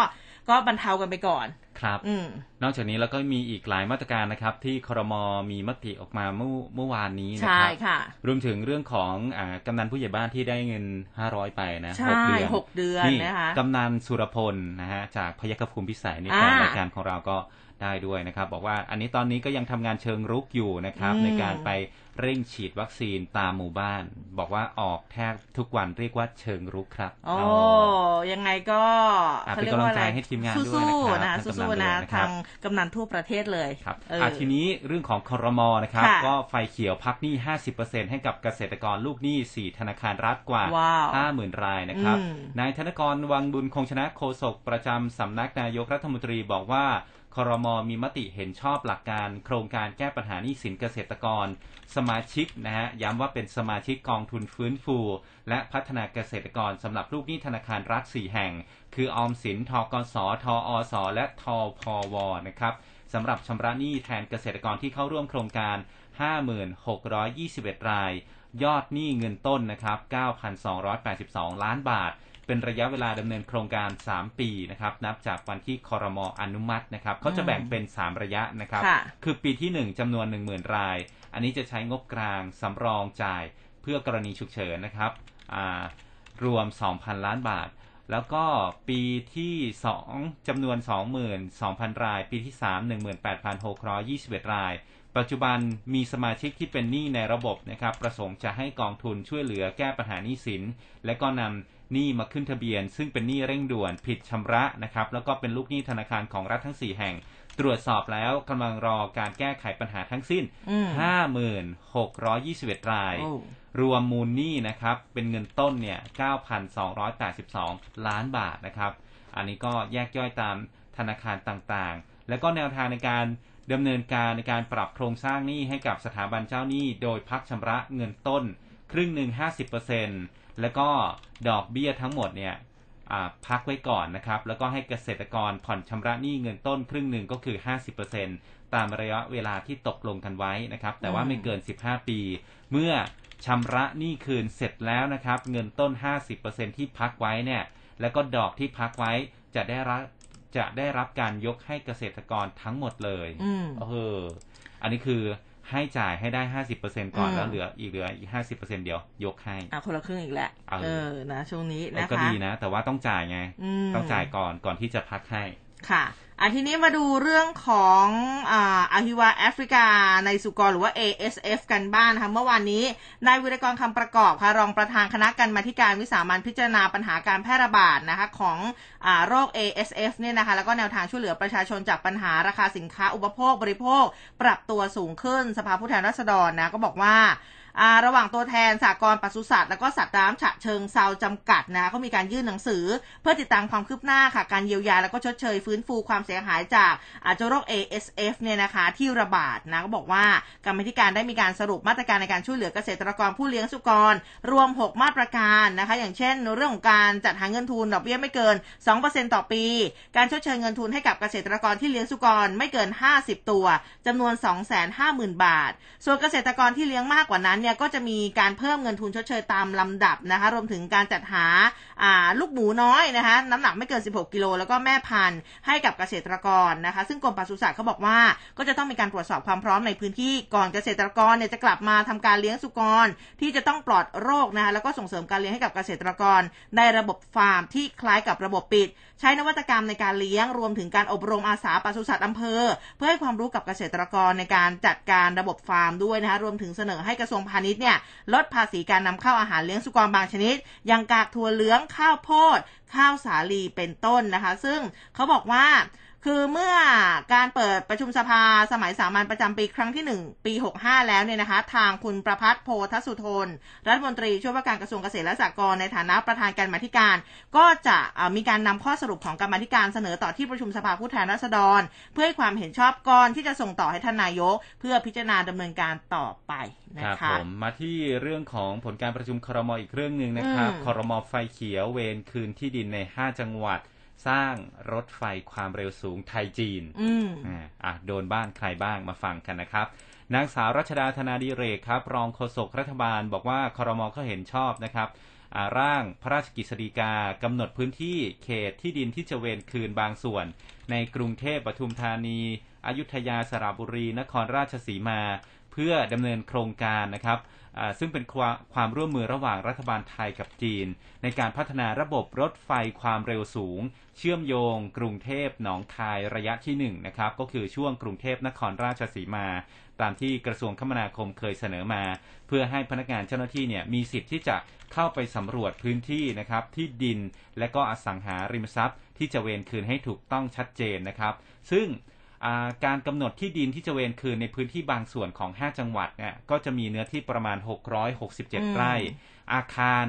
ก็บรรเทากันไปก่อน
ครับ
อืม
นอกจากนี้แล้วก็มีอีกหลายมาตรการนะครับ ที่ครมมีมติออกมาเมื่อเมื่อวานนี้นะ
ใช่
ครับ
ค่ะ
รวมถึงเรื่องของอ่ากำนันผู้ใหญ่บ้านที่ได้เงิน 500 ไปนะ
ใช่
หกเดือน
หกเดือนนะคะ
กำนันสุรพลนะฮะจากพยัคฆภูมิพิสัยใน
อ่า
การรายการของเราก็ ได้ด้วยนะครับ บอกว่าอันนี้ตอนนี้ก็ยังทำงานเชิงรุกอยู่นะครับ
อืม
ในการไปเร่งฉีดวัคซีนตามหมู่บ้าน บอกว่าออกแทบทุกวันเรียกว่าเชิงรุกครับ
โอ้
อ๋อ
ยังไงก็
อะ
เขาเรียกว่าอะไร
เป็นกำลังใจให้ทีมงานด้วย
สู้ๆ
นะ
นะครับ
ทาง
สู้ๆนะ
กำนันด้วยนะครับ
ทางกำนันทั่วประเทศเลย
ครับ
เออ
อะทีนี้เรื่องของคอรมอนะครับ
ค่ะ
ก็ไฟเขียวพักหนี้ 50%ให้กับเกษตรกรลูกหนี้ 4 ธนาคารรัฐกว่า
ว้าว
50,000 รายนะครับ
อืม
นายธนกรวังบุญคงชนะโฆษกประจำสำนักนายกรัฐมนตรีบอกว่า คอรมอมีมติเห็นชอบหลักการ โครงการแก้ปัญหานี้สินเกษตรกร สมาชิกนะฮะย้ำว่าเป็นสมาชิกกองทุนฟื้นฟู และพัฒนาเกษตรกรสำหรับลูกหนี้ธนาคารรัฐ 4 แห่ง คือออมสินทกสทอสและทพวนะครับสำหรับชำระหนี้แทนเกษตรกรที่เข้าร่วมโครงการ 5621 ราย ยอดหนี้เงินต้นนะครับ 9,282 ล้านบาท เป็นระยะเวลาดำเนินโครงการ 3 ปีนะครับนับจากวันที่คอรมออนุมัตินะครับเขาจะแบ่งเป็น 3 ระยะนะครับ
ค่ะ
คือปีที่ 1จำนวน 10,000 ราย อันนี้จะใช้งบกลางสำรองจ่ายเพื่อกรณีฉุกเฉินนะครับอ่ารวม 2,000 ล้านบาท แล้วก็ปีที่ 2จำนวน 22,000 ราย ปีที่ 3 18,621 ราย ปัจจุบันมีสมาชิกที่เป็นหนี้ในระบบนะครับ ประสงค์จะให้กองทุนช่วยเหลือแก้ปัญหาหนี้สิน และก็นำ หนี้มาขึ้นทะเบียน ซึ่งเป็นหนี้เร่งด่วนผิดชำระนะครับ แล้วก็เป็นลูกหนี้ธนาคารของรัฐทั้ง 4 แห่ง ตรวจสอบแล้วกำลังรอการแก้ไขปัญหาทั้งสิ้น
อืม
5621 ราย
โอ้
รวมมูลหนี้นะครับ เป็นเงินต้นเนี่ย 9,282 ล้านบาทนะครับ อันนี้ก็แยกย่อยตามธนาคารต่างๆ แล้วก็แนวทางในการดำเนินการในการปรับโครงสร้างหนี้ให้กับสถาบันเจ้าหนี้ โดยพักชำระเงินต้น ครึ่งหนึ่ง50% แล้วก็ดอกเบี้ยทั้งหมดเนี่ยอ่าพักไว้ก่อนนะครับ แล้วก็ให้เกษตรกรผ่อนชำระหนี้เงินต้นครึ่งหนึ่งก็คือ 50%ตามระยะเวลาที่ตกลงกันไว้นะครับ แต่ว่าไม่เกิน 15 ปี เมื่อชำระหนี้คืนเสร็จแล้วนะครับ เงินต้น 50%ที่พักไว้เนี่ย แล้วก็ดอกที่พักไว้จะได้รับจะได้รับการยกให้เกษตรกรทั้งหมดเลย
อืม
เออ อันนี้คือ ให้จ่ายให้ได้50%ก่อน
อืม
แล้วเหลืออีกเหลืออีก50%เดียวยกให้
อะคนละครึ่งอีกแหละ
เออ
เออนะช่วงนี้
เออ
นะคะ
ก็ดีนะ แต่ว่าต้องจ่ายไง
ม
ต้องจ่ายก่อนก่อนที่จะพักให้
ค่ะ อะทีนี้มาดูเรื่องของอ่าอาฮิวาแอฟริกาในสุกรหรือว่า ASF กันบ้างนะคะเมื่อวานนี้นายวิรกรคำประกอบค่ะรองประธานคณะกรรมาการวิสามันพิจารณาปัญหาการแพร่ระบาดนะคะของอ่าโรค ASF เนี่ยนะคะแล้วก็แนวทางช่วยเหลือประชาชนจากปัญหาราคาสินค้าอุปโภคบริโภค ปรับตัวสูงขึ้นสภาผู้แทนราษฎรนะก็บอกว่า ระหว่างตัวแทนสากลปศุสัตว์แล้วก็สัตว์น้ำฉะเชิงเซาจำกัดนะคะเขามีการยื่นหนังสือ เพื่อติดตามความคืบหน้าค่ะการเยียวยาแล้วก็ชดเชยฟื้นฟูความเสียหายจากอาจโรค ASF เนี่ยนะคะที่ระบาดนะก็บอกว่ากรรมธิการได้มีการสรุปมาตรการในการช่วยเหลือเกษตรกรผู้เลี้ยงสุกร รวม 6 มาตรการนะคะ อย่างเช่นเรื่องของการจัดหาเงินทุนดอกเบี้ยไม่เกิน 2%ต่อปี การชดเชยเงินทุนให้กับเกษตรกรที่เลี้ยงสุกรไม่เกิน 50 ตัวจำนวน 250,000 บาท ส่วนเกษตรกรที่เลี้ยงมากกว่านั้นเนี่ยก็จะมีการเพิ่มเงินทุนชดเชยตามลำดับนะคะ รวมถึงการจัดหาาลูกหมูน้อยนะคะ น้ำหนักไม่เกิน 16 กิโลแล้วก็แม่พันธุ์ให้กับเกษตรกรนะคะ ซึ่งกรมปศุสัตว์เขาบอกว่าก็จะต้องมีการตรวจสอบความพร้อมในพื้นที่ก่อนเกษตรกรเนี่ยจะกลับมาทำการเลี้ยงสุกร ที่จะต้องปลอดโรคนะคะแล้วก็ส่งเสริมการเลี้ยงให้กับเกษตรกร ในระบบฟาร์มที่คล้ายกับระบบปิด ใช้นวัตกรรมในการเลี้ยงรวมถึงการอบรมอาสาปศุสัตว์อำเภอ เพื่อให้ความรู้กับเกษตรกรในการจัดการระบบฟาร์มด้วยนะคะรวมถึงเสนอให้กระทรวงพาณิชย์เนี่ยลดภาษีการนำเข้าอาหารเลี้ยงสุกรบางชนิด อย่างกากถั่วเหลืองข้าวโพด ข้าวสาลีเป็นต้นนะคะ ซึ่งเขาบอกว่า คือเมื่อการเปิดประชุมสภาสมัยสามัญประจำปีครั้งที่ 1 ปี 65 แล้วเนี่ยนะคะ ทางคุณประพัฒน์โพธสุทน รัฐมนตรีช่วยว่าการกระทรวงเกษตรและสหกรณ์ในฐานะประธานการมาธิการ ก็จะเอ่อมีการนำข้อสรุปของกรรมาธิการเสนอต่อที่ประชุมสภาผู้แทนราษฎร เพื่อให้ความเห็นชอบก่อนที่จะส่งต่อให้ท่านนายก เพื่อพิจารณาดำเนินการต่อไปนะครับคะ
ผมมาที่เรื่องของผลการประชุมครมอีกเรื่องหนึ่งนะครับ
อืม
ครมไฟเขียวเวรคืนที่ดินใน 5 จังหวัด สร้างรถไฟความเร็วสูงไทยจีน
อืม
อ่าอะโดนบ้านใครบ้างมาฟังกันนะครับ นางสาวรัชดาธนาดิเรกครับ รองโฆษกรัฐบาล บอกว่าครมก็เห็นชอบนะครับอ่าร่างพระราชกิจสฎีกากำหนดพื้นที่เขตที่ดินที่จะเวนคืนบางส่วน ในกรุงเทพปทุมธานี อยุธยาสระบุรี นครราชสีมา เพื่อดำเนินโครงการนะครับอ่า ซึ่งเป็นความความร่วมมือระหว่างรัฐบาลไทยกับจีน ในการพัฒนาระบบรถไฟความเร็วสูง เชื่อมโยง กรุงเทพหนองคายระยะที่1นะครับก็คือช่วงกรุงเทพนครราชสีมา ตามที่กระทรวงคมนาคมเคยเสนอมา เพื่อให้พนักงานเจ้าหน้าที่เนี่ยมีสิทธิ์ที่จะเข้าไปสำรวจพื้นที่นะครับที่ดินและก็อสังหาริมทรัพย์ ที่จะเวนคืนให้ถูกต้องชัดเจนนะครับ ซึ่ง การกำหนดที่ดินที่จะเวนคืนในพื้นที่บางส่วนของ 5 จังหวัดเนี่ยก็จะมีเนื้อที่ประมาณ
อืม
667 ไร่ อาคาร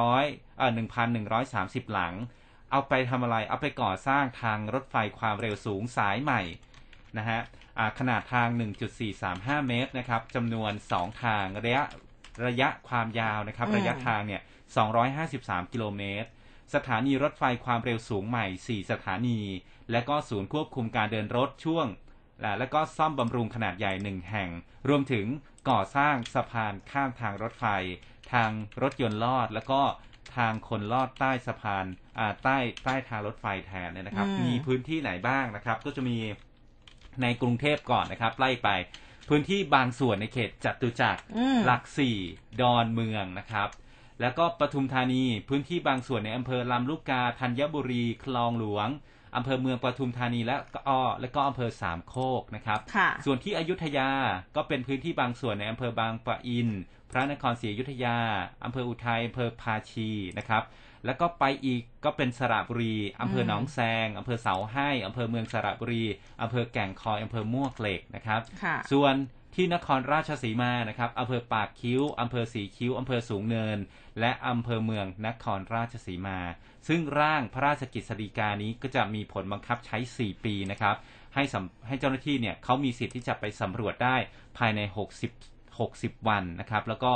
100เอ่อ1,130 หลัง เอาไปทำอะไร เอาไปก่อสร้างทางรถไฟความเร็วสูงสายใหม่นะฮะอ่าขนาดทาง 1.435 เมตรนะครับจำนวน 2 ทางระยะระยะความยาวนะครับ
อืม
ระยะทางเนี่ย 253 กิโลเมตร สถานีรถไฟความเร็วสูงใหม่ 4 สถานี และก็ศูนย์ควบคุมการเดินรถช่วง และแล้วก็ซ่อมบำรุงขนาดใหญ่หนึ่งแห่ง รวมถึงก่อสร้างสะพานข้ามทางรถไฟ ทางรถยนต์ลอด แล้วก็ทางคนลอดใต้สะพานอ่าใต้ใต้ทางรถไฟแทนเนี่ยนะครับ
อืม
มีพื้นที่ไหนบ้างนะครับ ก็จะมีในกรุงเทพก่อนนะครับไล่ไปพื้นที่บางส่วนในเขตจตุจักร
อืม
หลักสี่ดอนเมืองนะครับ แล้วก็ปทุมธานีพื้นที่บางส่วนในอำเภอลำลูกกาธัญบุรีคลองหลวงอำเภอเมืองปทุมธานีและก็อ้อและก็อำเภอสามโคกนะครับ
ค่ะ
ส่วนที่อยุธยาก็เป็นพื้นที่บางส่วนในอำเภอบางปะอิน พระนครศรีอยุธยาอำเภออุทัยอำเภอภาชีนะครับ แล้วก็ไปอีกก็เป็นสระบุรีอำเภอหนองแซงอำเภอเสาให้อำเภอเมืองสระบุรีอำเภอแก่งคอยอำเภอมวกเหล็กนะครับ
ค่ะ
ส่วน ที่นครราชสีมานะครับอำเภอปากคิ้วอำเภอสีคิ้วอำเภอสูงเนิน และอำเภอเมืองนครราชสีมา ซึ่งร่างพระราชกิจสฎีกานี้ก็จะมีผลบังคับใช้ 4 ปีนะครับ ให้สำให้เจ้าหน้าที่เนี่ยเขามีสิทธิ์ที่จะไปสำรวจได้ภายใน 60 60 วันนะครับ แล้วก็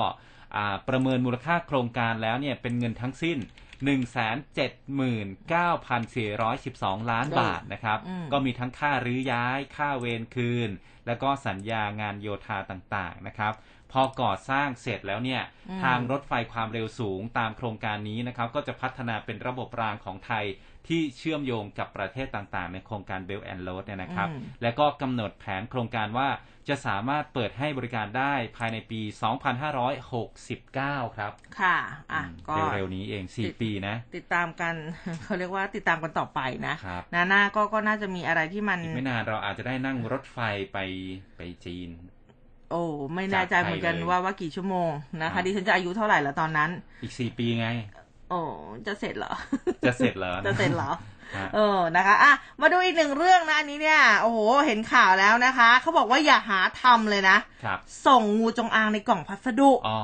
ประเมินมูลค่าโครงการแล้วเนี่ยเป็นเงินทั้งสิ้น 179,412ล้านบาทนะครับ
อืม
ก็มีทั้งค่ารื้อย้าย ค่าเวรคืน แล้วก็สัญญางานโยธาต่างๆนะครับพอก่อสร้างเสร็จแล้วเนี่ย
อืม
ทางรถไฟความเร็วสูงตามโครงการนี้นะครับ ก็จะพัฒนาเป็นระบบรางของไทย ที่เชื่อมโยงกับประเทศต่างๆ ในโครงการ Belt and Road เนี่ยนะครับ
อืม
แล้วก็กำหนดแผนโครงการว่าจะสามารถเปิดให้บริการได้ภายในปี 2569 ครับ
ค่ะ อะ
อืม
ก็
เร็วๆนี้เอง 4 ปีนะ
ติดตามกัน เขาเรียกว่าติดตามกันต่อไปนะ
ครับ
นาน่าก็ก็น่าจะมีอะไรที่มัน
อีกไม่นานเราอาจจะได้นั่งรถไฟไปไปจีน
โอ้ไม่แน่ใจเหมือนกัน
จากไทยเลย
ว่าว่ากี่ชั่วโมงนะ
ครั
คะ
บ
ดิฉันจะอายุเท่าไหร่แล้วตอนนั้น
อีก4ปีไง
โโอ้จะเสร็จเหรอ
จะเสร็จเหรอ
จะเสร็จเหรอ
ฮะ
เออ นะคะ อะ มาดูอีกหนึ่งเรื่องนะ อันนี้เนี่ย โอ้โห เห็นข่าวแล้วนะคะ เขาบอกว่าอย่าหาทำเลยนะ
ครับ
ส่งงูจงอางในกล่องพัสดุ
อ๋อ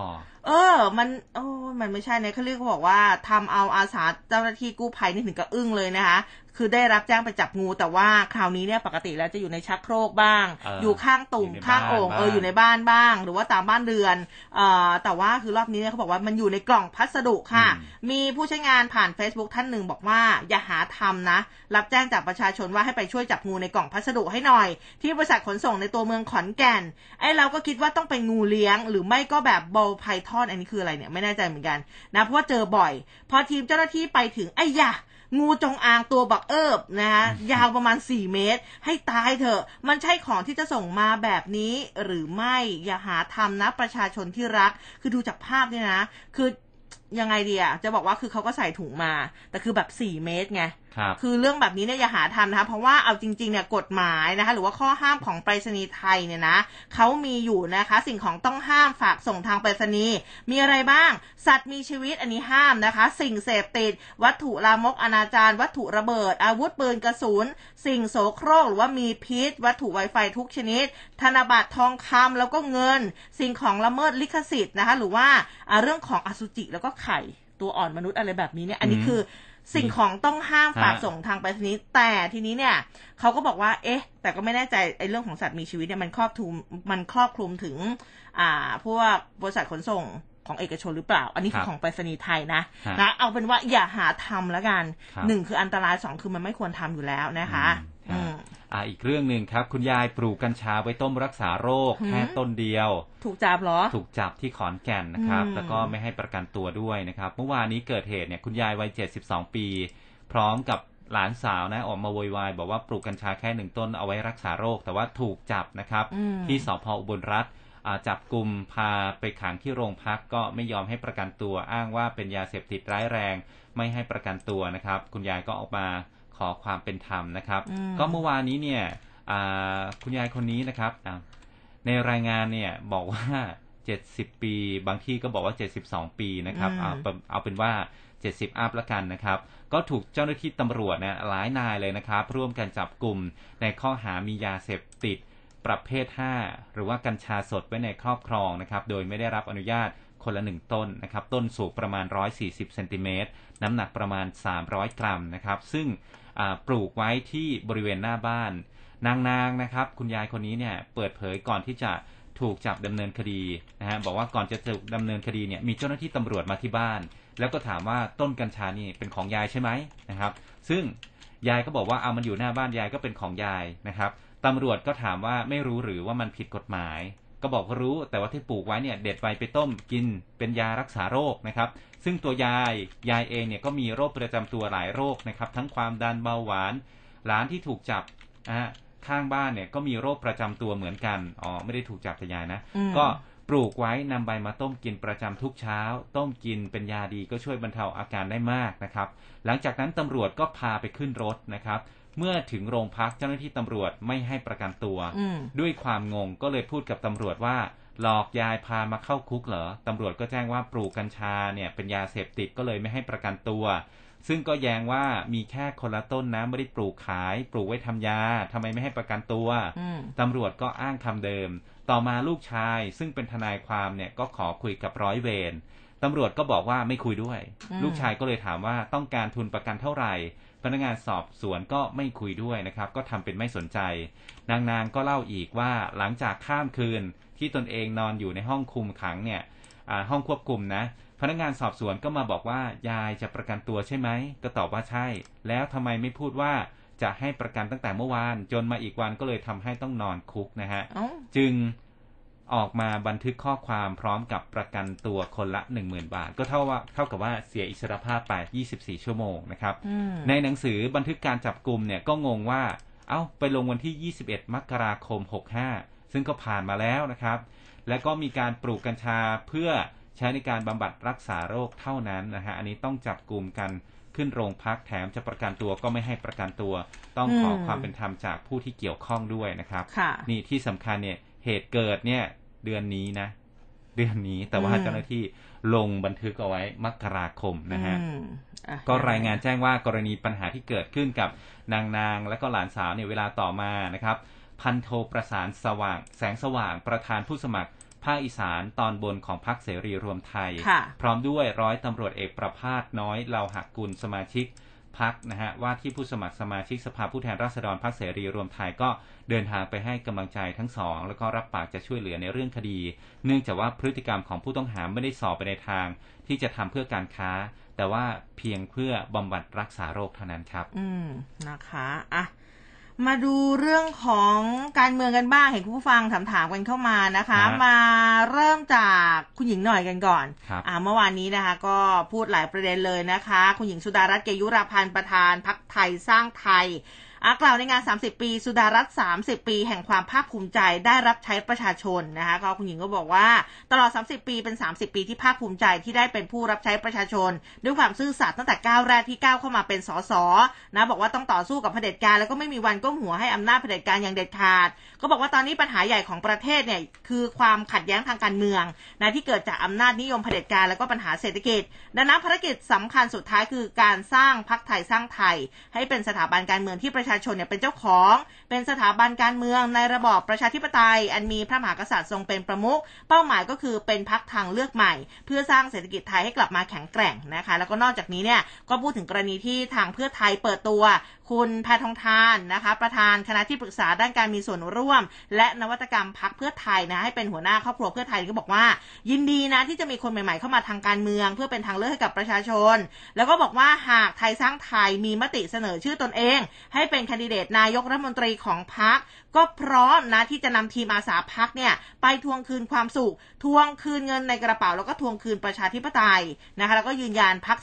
เออ มัน โอ้มันไม่ใช่เนี่ยเขาเรียกเขาบอกว่าทำเอาอาสาเจ้าหน้าที่กู้ภัยนี่ถึงกับอึ้งเลยนะคะ คือได้รับแจ้งไปจับงู แต่ว่าคราวนี้เนี่ยปกติแล้วจะอยู่ในชักโครกบ้าง
เออ
อยู่ข้างตุ่ม
อยู่ใน
ข้างโอ่ง
บ้าน
เอออยู่ในบ้านบ้าง หรือว่าตามบ้านเรือนเอ่อแต่ว่าคือรอบนี้เนี่ยเขาบอกว่ามันอยู่ในกล่องพัสดุค่ะ
อืม
มีผู้ใช้งานผ่าน Facebook ท่านหนึ่งบอกว่าอย่าหาทำนะ รับแจ้งจากประชาชนว่าให้ไปช่วยจับงูในกล่องพัสดุให้หน่อย ที่บริษัทขนส่งในตัวเมืองขอนแก่นไอ้เราก็คิดว่าต้องเป็นงูเลี้ยง หรือไม่ก็แบบบอลไพทอนอันนี้คืออะไรเนี่ยไม่แน่ใจเหมือนกันนะเพราะว่าเจอบ่อย พอทีมเจ้าหน้าที่ไปถึงไอ้ยะ งูจงอางตัวบักเอิบนะคะยาวประมาณ 4 เมตร ให้ตายเถอะ มันใช่ของที่จะส่งมาแบบนี้หรือไม่อย่าหาทำนะประชาชนที่รัก คือดูจากภาพเนี่ยนะ คือ ยังไงดีอะจะบอกว่าคือเขาก็ใส่ถุงมา แต่คือแบบ4เมตรไง
ครับ
คือเรื่องแบบนี้เนี่ยอย่าหาทำนะคะ เพราะว่าเอาจริงๆเนี่ยกฎหมายนะคะ หรือว่าข้อห้ามของไปรษณีย์ไทยเนี่ยนะเขามีอยู่นะคะ สิ่งของต้องห้ามฝากส่งทางไปรษณีย์มีอะไรบ้าง สัตว์มีชีวิตอันนี้ห้ามนะคะ สิ่งเสพติด วัตถุลามกอนาจารวัตถุระเบิด อาวุธปืนกระสุนสิ่งโสโครกหรือว่ามีพิษ วัตถุไวไฟทุกชนิด ธนบัตรทองคำแล้วก็เงิน สิ่งของละเมิดลิขสิทธิ์นะคะ หรือว่าอ่าเรื่องของอสุจิแล้วก็ไข่ตัวอ่อนมนุษย์อะไรแบบนี้เนี่ยอันนี้
อืม
คือสิ่งของต้องห้ามฝาก
ฮะ
ส่งทางไปรษณีย์แต่ทีนี้เนี่ยเขาก็บอกว่า เอ๊ะ แต่ก็ไม่แน่ใจไอ้เรื่องของสัตว์มีชีวิตเนี่ยมันครอบคลุมมันครอบคลุมถึง อ่า พวกบริษัทขนส่งของเอกชนหรือเปล่า อันนี้คือ
ครับ
ของไปรษณีย์ไทยนะ
ฮะ
นะเอาเป็นว่าอย่าหาทำแล้วกัน
ครับ
หนึ่งคืออันตรายสองคือมันไม่ควรทำอยู่แล้วนะคะ
อื
อื
ม
ม
อ่าอีกเรื่องหนึ่งครับ คุณยายปลูกกัญชาไว้ต้มรักษาโรค
หืม
แค่ต้นเดียว
ถูกจับเหรอ
ถูกจับที่ขอนแก่นนะครับ
อืม
แล้วก็ไม่ให้ประกันตัวด้วยนะครับ เมื่อวานนี้เกิดเหตุเนี่ยคุณยายวัย72ปี พร้อมกับหลานสาวนะออกมาโวยวายบอกว่าปลูกกัญชาแค่หนึ่งต้นเอาไว้รักษาโรค แต่ว่าถูกจับนะครับ
อืม
ที่สพอุบลรัฐอ่าจับกลุ่มพาไปขังที่โรงพักก็ไม่ยอมให้ประกันตัวอ้างว่าเป็นยาเสพติดร้ายแรง ไม่ให้ประกันตัวนะครับ คุณยายก็ออกมา ขอความเป็นธรรมนะครับ
อืม
ก็เมื่อวานนี้เนี่ยอ่าคุณยายคนนี้นะครับอ่าในรายงานเนี่ยบอกว่า70ปี บางที่ก็บอกว่า72ปีนะครับ
อืม
เอาเป็นเอาเป็นว่า70อัพละกันนะครับ ก็ถูกเจ้าหน้าที่ตำรวจเนี่ยหลายนายเลยนะครับ ร่วมกันจับกลุ่มในข้อหามียาเสพติดประเภท 5 หรือว่ากัญชาสดไว้ในครอบครองนะครับ โดยไม่ได้รับอนุญาตคนละหนึ่งต้นนะครับ ต้นสูงประมาณ 140เซนติเมตรน้ำหนักประมาณ 300 กรัมนะครับ ซึ่งอ่า ปลูกไว้ที่บริเวณหน้าบ้าน นางนางนะครับ คุณยายคนนี้เนี่ยเปิดเผยก่อนที่จะถูกจับดำเนินคดีนะฮะบอกว่าก่อนจะถูกดำเนินคดีเนี่ยมีเจ้าหน้าที่ตำรวจมาที่บ้าน แล้วก็ถามว่าต้นกัญชานี่เป็นของยายใช่ไหมนะครับ ซึ่งยายก็บอกว่าเอามันอยู่หน้าบ้านยายก็เป็นของยายนะครับตำรวจก็ถามว่าไม่รู้หรือว่ามันผิดกฎหมาย ก็บอกว่ารู้แต่ว่าที่ปลูกไว้เนี่ยเด็ดใบไปต้มกินเป็นยารักษาโรคนะครับ ซึ่งตัวยายยายเองเนี่ยก็มีโรคประจำตัวหลายโรคนะครับ ทั้งความดันเบาหวานหลานที่ถูกจับนะฮะข้างบ้านเนี่ยก็มีโรคประจำตัวเหมือนกันอ๋อไม่ได้ถูกจับแต่ยายนะ
อืม
ก็ปลูกไว้นำใบมาต้มกินประจำทุกเช้า ต้มกินเป็นยาดีก็ช่วยบรรเทาอาการได้มากนะครับ หลังจากนั้นตำรวจก็พาไปขึ้นรถนะครับ เมื่อถึงโรงพักเจ้าหน้าที่ตำรวจไม่ให้ประกันตัว
อืม
ด้วยความงงก็เลยพูดกับตำรวจว่า หลอกยายพามาเข้าคุกเหรอตำรวจก็แจ้งว่าปลูกกัญชาเนี่ยเป็นยาเสพติดก็เลยไม่ให้ประกันตัว ซึ่งก็แย้งว่ามีแค่คนละต้นนะไม่ได้ปลูกขาย ปลูกไว้ทำยาทำไมไม่ให้ประกันตัว
อืม
ตำรวจก็อ้างคำเดิม ต่อมาลูกชาย ซึ่งเป็นทนายความเนี่ยก็ขอคุยกับร้อยเวรตำรวจก็บอกว่าไม่คุยด้วย
อืม
ลูกชายก็เลยถามว่าต้องการทุนประกันเท่าไหร่ พนักงานสอบสวนก็ไม่คุยด้วยนะครับ ก็ทำเป็นไม่สนใจ นางนางก็เล่าอีกว่าหลังจากข้ามคืนที่ตนเองนอนอยู่ในห้องคุมขังเนี่ยอ่าห้องควบคุมนะ พนักงานสอบสวนก็มาบอกว่ายายจะประกันตัวใช่ไหมก็ตอบว่าใช่ แล้วทำไมไม่พูดว่าจะให้ประกันตั้งแต่เมื่อวาน จนมาอีกวันก็เลยทำให้ต้องนอนคุกนะฮะ
เอ้า
จึง ออกมาบันทึกข้อความพร้อมกับประกันตัวคนละ 10,000 บาท ก็เท่าว่าเท่ากับว่าเสียอิสรภาพไป 24 ชั่วโมงนะครับ
อืม
ในหนังสือบันทึกการจับกลุ่มเนี่ยก็งงว่า เอ้าไปลงวันที่ 21 มกราคม 65 ซึ่งก็ผ่านมาแล้วนะครับ และก็มีการปลูกกัญชาเพื่อใช้ในการบำบัดรักษาโรคเท่านั้นนะฮะอันนี้ต้องจับกลุ่มกันขึ้นโรงพักแถมจะประกันตัวก็ไม่ให้ประกันตัว ต้องขอ
อืม
ความเป็นธรรมจากผู้ที่เกี่ยวข้องด้วยนะครับ
ค่ะ
นี่ที่สำคัญเนี่ย เหตุเกิดเนี่ย เดือนนี้นะ เดือนนี้แต่ว่า
อืม
เจ้าหน้าที่ลงบันทึกเอาไว้มกราคมนะฮะ
อืมอะ
ก็รายงานแจ้งว่ากรณีปัญหาที่เกิดขึ้นกับนางนางและก็หลานสาวเนี่ยเวลาต่อมานะครับ พันโทประสานสว่าง แสงสว่างประธานผู้สมัครภาคอีสานตอนบนของพรรคเสรีรวมไทย
ค่ะ
พร้อมด้วยร้อยตำรวจเอกประภาสน้อยเลาหักกุลสมาชิก พักนะฮะว่าที่ผู้สมัครสมาชิกสภาผู้แทนราษฎรพักเสรีรวมไทยก็เดินทางไปให้กำลังใจทั้งสอง แล้วก็รับปากจะช่วยเหลือในเรื่องคดี เนื่องจากว่าพฤติกรรมของผู้ต้องหาไม่ได้สอบไปในทาง ที่จะทำเพื่อการค้า แต่ว่าเพียงเพื่อบำบัดรักษาโรคเท่านั้นครับ
อืมนะคะอะ มาดูเรื่องของการเมืองกันบ้างเห็นคุณผู้ฟังถามถามๆกันเข้ามานะคะ
ฮะ
มาเริ่มจากคุณหญิงหน่อยกันก่อน
ครับ
อ่าเมื่อวานนี้นะคะ ก็พูดหลายประเด็นเลยนะคะ คุณหญิงสุดารัตน์เกยุราพันธ์ประธานพักไทยสร้างไทยอะ กล่าวในงาน 30 ปี สุดารัตน์30 ปี แห่งความภาคภูมิใจได้รับใช้ประชาชนนะคะก็คุณหญิงก็บอกว่าตลอด 30 ปีเป็น 30 ปีที่ภาคภูมิใจที่ได้เป็นผู้รับใช้ประชาชน ด้วยความซื่อสัตย์ตั้งแต่ก้าวแรกที่ก้าวเข้ามาเป็นสสนะบอกว่าต้องต่อสู้กับเผด็จการแล้วก็ไม่มีวันก้มหัวให้อำนาจเผด็จการอย่างเด็ดขาด ก็บอกว่าตอนนี้ปัญหาใหญ่ของประเทศเนี่ยคือความขัดแย้งทางการเมืองนะที่เกิดจากอำนาจนิยมเผด็จการแล้วก็ปัญหาเศรษฐกิจ ดังนั้นภารกิจสำคัญสุดท้ายคือการสร้างพรรคไทยสร้างไทย ให้เป็นสถาบันการเมืองที่ประชาชนเนี่ยเป็นเจ้าของ เป็นสถาบันการเมืองในระบอบประชาธิปไตย อันมีพระมหากษัตริย์ทรงเป็นประมุขเป้าหมายก็คือเป็นพรรคทางเลือกใหม่ เพื่อสร้างเศรษฐกิจไทยให้กลับมาแข็งแกร่งนะคะ แล้วก็นอกจากนี้เนี่ยก็พูดถึงกรณีที่ทางเพื่อไทยเปิดตัว คุณแพทองทานนะคะ ประธานคณะที่ปรึกษาด้านการมีส่วนร่วม และนวัตกรรมพักเพื่อไทยนะให้เป็นหัวหน้าครอบครัวเพื่อไทยก็บอกว่า ยินดีนะที่จะมีคนใหม่ๆเข้ามาทางการเมือง เพื่อเป็นทางเลือกให้กับประชาชน แล้วก็บอกว่าหากไทยสร้างไทยมีมติเสนอชื่อตนเอง ให้เป็นแคนดิเดตนายกรัฐมนตรีของพรรคก็พร้อมนะที่จะนำทีมอาสาพักเนี่ยไปทวงคืนความสุข ทวงคืนเงินในกระเป๋า แล้วก็ทวงคืนประชาธิปไตยนะคะแล้วก็ยืนยันพัก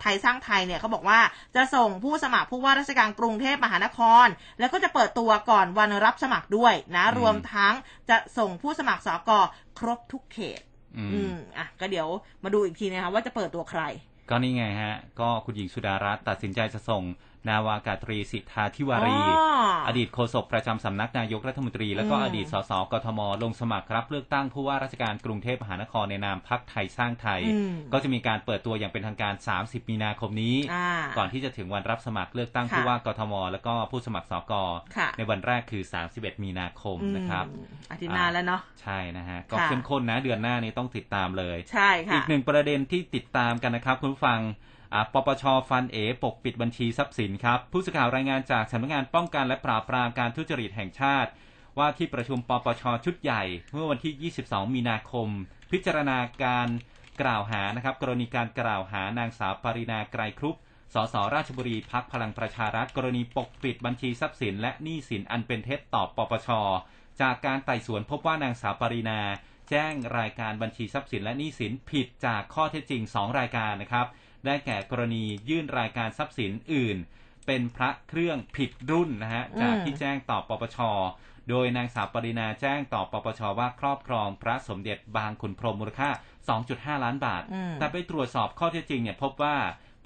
ไทยสร้างไทยเนี่ยเขาบอกว่าจะส่งผู้สมัครผู้ว่าราชการกรุงเทพมหานคร แล้วก็จะเปิดตัวก่อนวันรับสมัครด้วยนะ
อืม
รวมทั้งจะส่งผู้สมัครสกครบทุกเขต
อืม
อืมอะก็เดี๋ยวมาดูอีกทีนะคะว่าจะเปิดตัวใคร
ก็นี่ไงฮะ ก็คุณหญิงสุดารัตน์ตัดสินใจจะส่ง นาวากาตรีสิทธาธิวารี
อ๋อ
อดีตโฆษกประจำสำนักนายกรัฐมนตรี แล้วก็
อืม
อดีตสสกทม ลงสมัครรับเลือกตั้งผู้ว่าราชการกรุงเทพมหานครในนามพักไทยสร้างไทย
อืม
ก็จะมีการเปิดตัวอย่างเป็นทางการ 30 มีนาคมนี้
อ่า
ก่อนที่จะถึงวันรับสมัครเลือกตั้ง
ค่ะ
ผู้ว่ากทม แล้วก็ผู้สมัครสก
ค่ะ
ในวันแรกคือ 31 มีนาคมนะครับ
อืมอาทิตย์หน้าแล้วเนาะ
ใช่นะฮะก็
ค่ะ
เข้มข้นนะเดือนหน้านี้ต้องติดตามเลย
ใช่ค่ะ
อีกหนึ่งประเด็นที่ติดตามกันนะครับคุณผู้ฟังอ่า ปปชฟันเอปกปิดบัญชีทรัพย์สินครับ ผู้สื่อข่าวรายงานจากสำนักงานป้องกันและปราบปรามการทุจริตแห่งชาติ ว่าที่ประชุมปปชชุดใหญ่ เมื่อวันที่ 22 มีนาคม พิจารณาการกล่าวหานะครับ กรณีการกล่าวหานางสาวปรินาไกรครุปสสราชบุรีพักพลังประชารัฐกรณีปกปิดบัญชีทรัพย์สิน และหนี้สินอันเป็นเท็จต่อปปช จากการไต่สวนพบว่านางสาวปรินา แจ้งรายการบัญชีทรัพย์สินและหนี้สินผิดจากข้อเท็จจริง 2 รายการนะครับ ได้แก่กรณียื่นรายการทรัพย์สินอื่น เป็นพระเครื่องผิดรุ่นนะฮะ
อืม
จากที่แจ้งต่อปปชโดยนางสาวปรินาแจ้งต่อปปชว่าครอบครองพระสมเด็จบางขุนพรหมมูลค่า 2.5 ล้านบาท
อืม
แต่ไปตรวจสอบข้อเท็จจริงเนี่ยพบว่า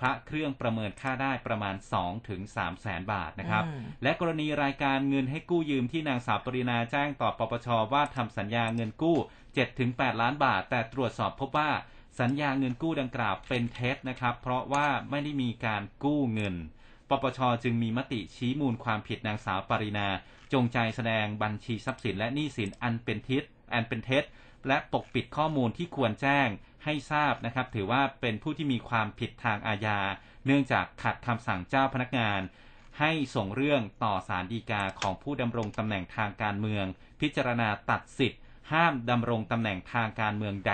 พระเครื่องประเมินค่าได้ประมาณ2ถึง3แสนบาทนะครับ
อืม
และกรณีรายการเงินให้กู้ยืมที่นางสาวปรินาแจ้งต่อปปชว่าทำสัญญาเงินกู้ 7-8 ล้านบาท แต่ตรวจสอบพบว่า สัญญาเงินกู้ดังกล่าวเป็นเท็จนะครับ เพราะว่าไม่ได้มีการกู้เงิน ปปชจึงมีมติชี้มูลความผิดนางสาวปรินา จงใจแสดงบัญชีทรัพย์สินและหนี้สินอันเป็นเท็จอันเป็นเท็จ และปกปิดข้อมูลที่ควรแจ้งให้ทราบนะครับ ถือว่าเป็นผู้ที่มีความผิดทางอาญา เนื่องจากขัดคำสั่งเจ้าพนักงาน ให้ส่งเรื่องต่อสารดีกาของผู้ดำรงตำแหน่งทางการเมือง พิจารณาตัดสิทธิ ห้ามดำรงตำแหน่งทางการเมืองใด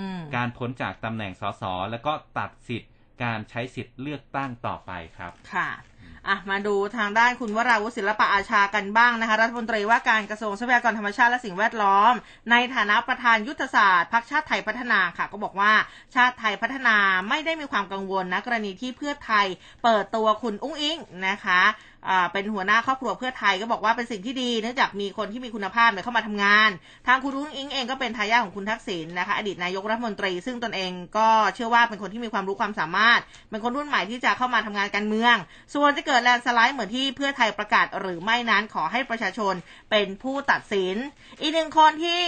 อืม
ๆการพ้นจากตำแหน่งสสแล้วก็ตัดสิทธิ์การใช้สิทธิ์เลือกตั้งต่อไปครับ
ค่ะ อะมาดูทางด้านคุณวราวุฒิศิลปะอาชากันบ้างนะคะ รัฐมนตรีว่าการกระทรวงทรัพยากรธรรมชาติและสิ่งแวดล้อม ในฐานะประธานยุทธศาสตร์พรรคชาติไทยพัฒนาค่ะ ก็บอกว่าชาติไทยพัฒนาไม่ได้มีความกังวลนะกรณีที่เพื่อไทยเปิดตัวคุณอุ้งอิงนะคะเป็นหัวหน้าครอบครัวเพื่อไทยก็บอกว่าเป็นสิ่งที่ดีเนื่องจากมีคนที่มีคุณภาพเนี่ยเข้ามาทำงาน ทางคุณอุ้งอิงเองก็เป็นทายาทของคุณทักษิณนะคะ อดีตนายกรัฐมนตรี ซึ่งตนเองก็เชื่อว่าเป็นคนที่มีความรู้ความสามารถ เป็นคนรุ่นใหม่ที่จะเข้ามาทำงานการเมือง ส่วนวนจะเกิดแลนสไลด์เหมือนที่เพื่อไทยประกาศหรือไม่นั้นขอให้ประชาชนเป็นผู้ตัดสิน อีกหนึ่งคนที่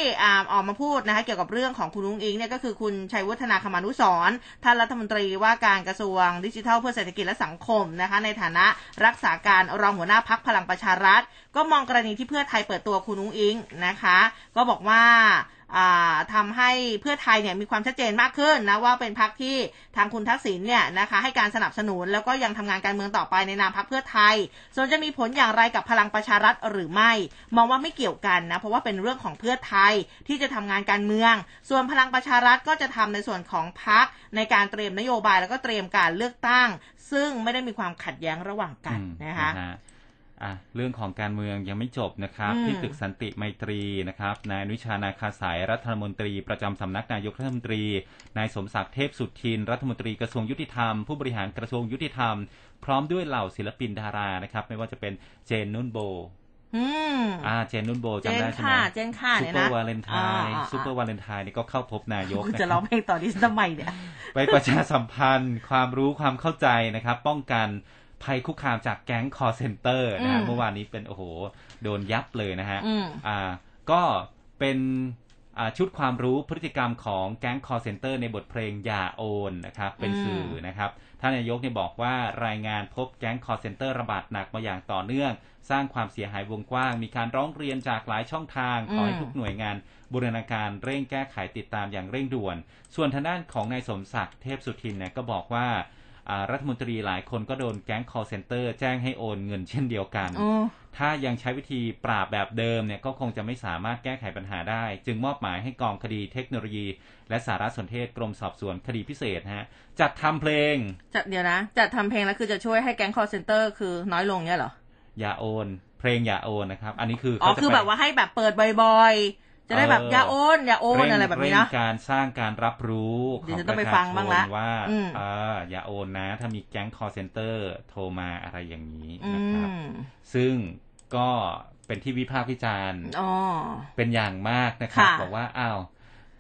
ออกมาพูดนะคะเกี่ยวกับเรื่องของคุณลุงอิงเนี่ยก็คือคุณชัยวุฒนาคมานุสรณ์ท่านรัฐมนตรีว่าการกระทรวงดิจิทัลเพื่อเศรษฐกิจและสังคมนะคะในฐานะรักษาการรองหัวหน้าพักพลังประชารัฐ ก็มองกรณีที่เพื่อไทยเปิดตัวคุณนุ้งอิงนะคะ ก็บอกว่า อ่าทำให้เพื่อไทยเนี่ยมีความชัดเจนมากขึ้นนะว่าเป็นพักที่ทางคุณทักษิณเนี่ยนะคะให้การสนับสนุนแล้วก็ยังทำงานการเมืองต่อไปในนามพักเพื่อไทย ส่วนจะมีผลอย่างไรกับพลังประชารัฐหรือไม่ มองว่าไม่เกี่ยวกันนะเพราะว่าเป็นเรื่องของเพื่อไทยที่จะทำงานการเมือง ส่วนพลังประชารัฐก็จะทำในส่วนของพักในการเตรียมนโยบายแล้วก็เตรียมการเลือกตั้ง ซึ่งไม่ได้มีความขัดแย้งระหว่างกันนะคะ
อะเรื่องของการเมืองยังไม่จบนะครับ
อืม
ที่ตึกสันติไมตรีนะครับนายอนุชานาคาสายรัฐมนตรีประจำสำนักนายกรัฐมนตรีนายสมศักดิ์เทพสุทิน รัฐมนตรีกระทรวงยุติธรรม ผู้บริหารกระทรวงยุติธรรม พร้อมด้วยเหล่าศิลปินดารานะครับ ไม่ว่าจะเป็นเจนนุ่นโบ
อืม
อ่าเจนนุ่นโบ
เจ
จำ
น
ได้ใช่ไหม
ค่ะเจนค่ะ
ซู
เนี่ย
เปอ
นะ
ร์วาเลนไทน์
อ่า
ซูเปอร์วาเลนไทน์นี่ก็เข้าพบนายก
คุณ
นะ
จะ
ค
ร้
รั
อบงเพลงต่อดิฉันทำไมเนี่ย
ไปประชาสัมพันธ์ ความรู้ความเข้าใจนะครับ ป้องกัน ภัยคุกคามจากแก๊งคอร์เซนเตอร์นะฮะ
อืม
เมื่อวานนี้เป็นโอ้โห โดนยับเลยนะฮะ
อืม
อ่าก็เป็นอ่าชุดความรู้พฤติกรรมของแก๊งคอร์เซนเตอร์ในบทเพลงอย่าโอนนะครับเป็น
อืม
สื่อนะครับท่านนายกเนี่ยบอกว่ารายงานพบแก๊ง call center ระบาดหนักมาอย่างต่อเนื่อง สร้างความเสียหายวงกว้าง มีการร้องเรียนจากหลายช่องทางขอให้ทุกหน่วยงานบูรณาการเร่งแก้ไขติดตามอย่างเร่งด่วน ส่วนทางด้านของนายสมศักดิ์เทพสุทินเนี่ยก็บอกว่าอ่า รัฐมนตรีหลายคนก็โดนแก๊ง call center แจ้งให้โอนเงินเช่นเดียวกัน
โอ้
ถ้ายังใช้วิธีปราบแบบเดิมเนี่ยก็คงจะไม่สามารถแก้ไขปัญหาได้ จึงมอบหมายให้กองคดีเทคโนโลยี และสารสนเทศกรมสอบสวนคดีพิเศษฮะ จัดทำเพลง
จะเดี๋ยวนะ จัดทำเพลงแล้วคือจะช่วยให้แก๊งคอร์เซนเตอร์คือน้อยลงเนี่ยเหรอ
อย่าโอน เพลงอย่าโอนนะครับ อันนี้คือ
อ๋อ
เขาจะ
คือ
ไป
แบบว่าให้แบบเปิดบ่อยๆ จะได้แบบ
เออ
อย่าโอนอย่าโอน
เร่ง
อะไรแบบนี้
เร่
นะ
งการสร้างการรับรู้
เดี๋ยว
ข
ฉันต้องไป
ประช
ฟังบ้างละ
ชนว่า
อืม
อ่าอย่าโอนนะ ถ้ามีแก๊ง call center โทรมาอะไรอย่างนี้
อื
นะครับ
ม
ซึ่งก็เป็นที่วิพากษ์วิจารณ์
อ๋อ
เป็นอย่างมากนะครับ
ค่ะ
บอกว่าอ้าว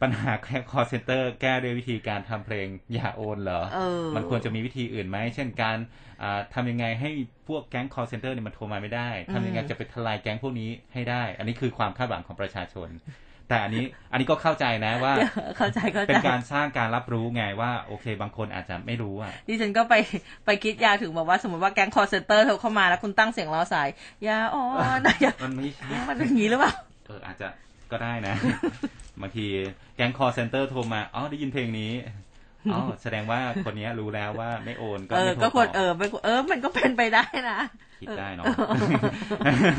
ปัญหาแค่ call center แก้ด้วยวิธีการทำเพลงอย่าโอนเหรอ
เออ
มันควรจะมีวิธีอื่นไหม เช่นการ อ่าทำยังไงให้พวกแก๊ง call center เนี่ยมันโทรมาไม่ได้ทำยังไง
อืม
จะไปทลายแก๊งพวกนี้ให้ได้ อันนี้คือความคาดหวังของประชาชน แต่อันนี้อันนี้ก็เข้าใจนะว่า
เดี๋ยวเข้าใจเข้า
เป็
ใจ
นการสร้างการรับรู้ไงว่าโอเค บางคนอาจจะไม่รู้อะ
ดิฉันก็ไปไปคิดยาวถึงบอกว่าสมมติว่าแก๊งคอร์เซนเตอร์โทรเข้ามาแล้วคุณตั้งเสียงรอสายอย่าโอนอย่า
มันไม่ใช่
มันเป็นอย่างนี้หรือเปล่า
เอออาจจะก็ได้นะบางทีแก๊ง call center โทรมาอ๋อได้ยินเพลงนี้ อ๋อแสดงว่าคนนี้รู้แล้วว่าไม่โอนก็
เออ
ไม่โทร
ก็ควร
ต่
เออไม่เออ มันก็เป็นไปได้นะ
คิดได้เนาะ
เออ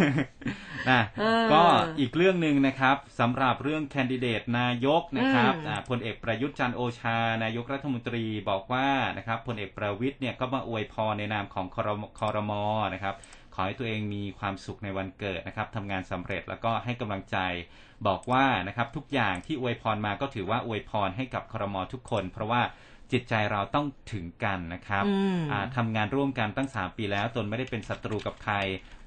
นะ
เออ
ก็อีกเรื่องหนึ่งนะครับสำหรับเรื่องแคนดิเดตนายกนะครับ
อืม
อ่าพลเอกประยุทธ์จันทร์โอชา นายกรัฐมนตรีบอกว่านะครับพลเอกประวิทย์เนี่ยก็มาอวยพรในนามของคอรมคอรมอนะครับข อให้ตัวเองมีความสุขในวันเกิดนะครับทำงานสำเร็จแล้วก็ให้กำลังใจ บอกว่านะครับทุกอย่างที่อวยพรมาก็ถือว่าอวยพรให้กับคอรมอทุกคน เพราะว่าจิตใจเราต้องถึงกันนะครับ
อืม
อ่าทำงานร่วมกันตั้ง3ปีแล้ว ตนไม่ได้เป็นศัตรูกับใคร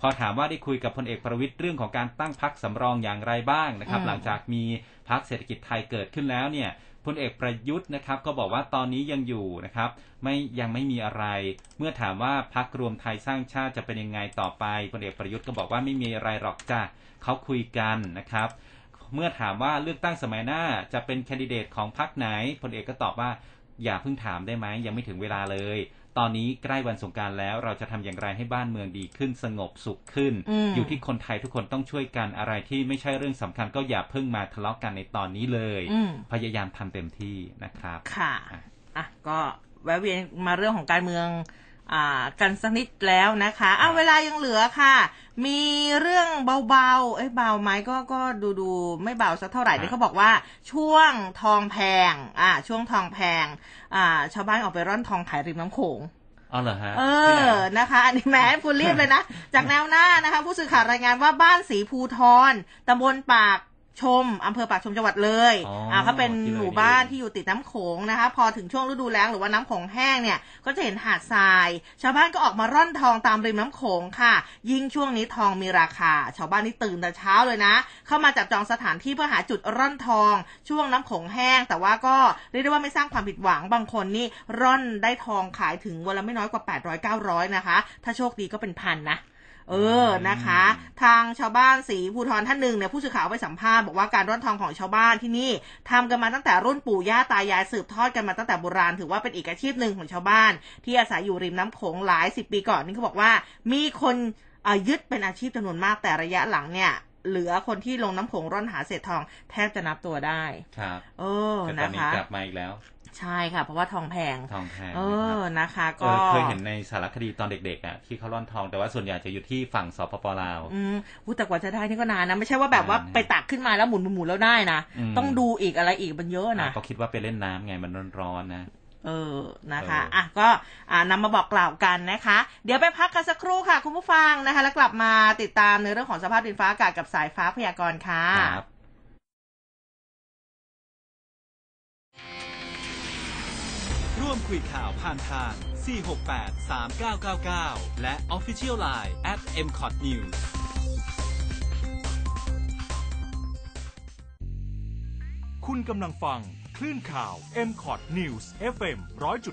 พอถามว่าได้คุยกับพลเอกประวิตยเรื่องของการตั้งพักสำรองอย่างไรบ้างนะครับ
อืม
หลังจากมีพักเศรษฐกิจไทยเกิดขึ้นแล้วเนี่ย พลเอกประยุทธ์นะครับ ก็บอกว่าตอนนี้ยังอยู่นะครับ ไม่ยังไม่มีอะไร เมื่อถามว่าพักรวมไทยสร้างชาติจะเป็นยังไงต่อไปพลเอกประยุทธ์ก็บอกว่าไม่มีอะไรหรอกจ้ะเขาคุยกันนะครับ เมื่อถามว่าเลือกตั้งสมัยหน้าจะเป็นแคนดิเดตของพรรคไหนพลเอกก็ตอบว่าอย่าเพิ่งถามได้ไหมยังไม่ถึงเวลาเลย ตอนนี้ใกล้วันสงกรารแล้วเราจะทำอย่างไรให้บ้านเมืองดีขึ้นสงบสุขขึ้น
อืม
อยู่ที่คนไทยทุกคนต้องช่วยกันอะไรที่ไม่ใช่เรื่องสำคัญก็อย่าเพิ่งมาทะเลาะกันในตอนนี้เลย
อืม
พยายามทำเต็มที่นะครับ
ค่ะ
อะ
อะก็แวะเวียนมาเรื่องของการเมืองอ่า กันสักนิดแล้วนะคะอ้าวเวลายังเหลือค่ะ มีเรื่องเบาๆ เอ้ยเบาไหมก็ก็ดูดูไม่เบาสักเท่าไหร่ที่เขาบอกว่าช่วงทองแพง อ่า ช่วงทองแพง อ่า ชาวบ้านออกไปร่อนทองขายริมน้ำโขง
อ๋อเหรอฮะ
เอ
ที่ไหน
อนะคะ อันนี้แหม้พูดรีบเลยนะ จากแนวหน้านะคะ ผู้สื่อข่าวรายงานว่าบ้านสีภูทรตำบลปาก ชมอำเภอปากชมจังหวัดเลย
อ๋ออ่า
เขาเป็น
ที่เลย
หมู่บ้าน
นี่เอง
ที่อยู่ติดน้ำโขงนะคะ พอถึงช่วงฤดูแล้งหรือว่าน้ำโขงแห้งเนี่ย ก็จะเห็นหาดทราย ชาวบ้านก็ออกมาร่อนทองตามริมน้ำโขงค่ะ ยิ่งช่วงนี้ทองมีราคา ชาวบ้านนี่ตื่นแต่เช้าเลยนะ เข้ามาจับจองสถานที่เพื่อหาจุดร่อนทอง ช่วงน้ำโขงแห้ง แต่ว่าก็เรียกได้ว่าไม่สร้างความผิดหวังบางคนนี่ร่อนได้ทองขายถึงวันละไม่น้อยกว่า 800 900นะคะ ถ้าโชคดีก็เป็นพันนะ เออนะคะ ทางชาวบ้านสีภูทรท่านหนึ่งเนี่ยผู้สื่อข่าวไปสัมภาษณ์บอกว่าการร่อนทองของชาวบ้านที่นี่ทำกันมาตั้งแต่รุ่นปู่ย่าตายายสืบทอดกันมาตั้งแต่โบราณถือว่าเป็นอีกอาชีพหนึ่งของชาวบ้าน ที่อาศัยอยู่ริมน้ำโขงหลายสิบปีก่อนนี่เขาบอกว่า มีคนเอ่อยึดเป็นอาชีพจำนวนมากแต่ระยะหลังเนี่ยเหลือคนที่ลงน้ำโขงร่อนหาเศษทองแทบจะนับตัวได้
ครับ
เออ
แต่ตอ
นะ
นนี้
คะ
กลับมาอีกแล้ว
ใช่ค่ะ เพราะว่าทองแพง
ทองแพง
เอ
นะครับ
อนะคะ ก็
เออเคยเห็นในสารคดีตอนเด็กๆอะที่เขาร่อนทองแต่ว่าส่วนใหญ่จะอยู่ที่ฝั่งสปปลาว
อืมอู้แต่กว่าจะได้นี่ก็นานนะไม่ใช่ว่าแบบว่านา
นนะ
ไปตักขึ้นมาแล้วหมุนหมุนๆแล้วได้นะ
อืม
ต้องดูอีกอะไรอีกมันเยอะนะ
อะก็คิดว่าไปเล่นน้ำไงมันร้อนๆนะ
เออ นะคะ
เอออ่
อะ ก็อ่านำมาบอกกล่าวกันนะคะ เดี๋ยวไปพักกันสักครู่ค่ะ คุณผู้ฟังนะคะ แล้วกลับมาติดตามในเรื่องของสภาพดินฟ้าอากาศกับสายฟ้าพยากรณ์ค่ะ
ครับ
ร่วมคุยข่าวผ่านทาง 468 3999 และ Official Line at mcot news
คุณกำลังฟัง คลื่นข่าว m c o t News FM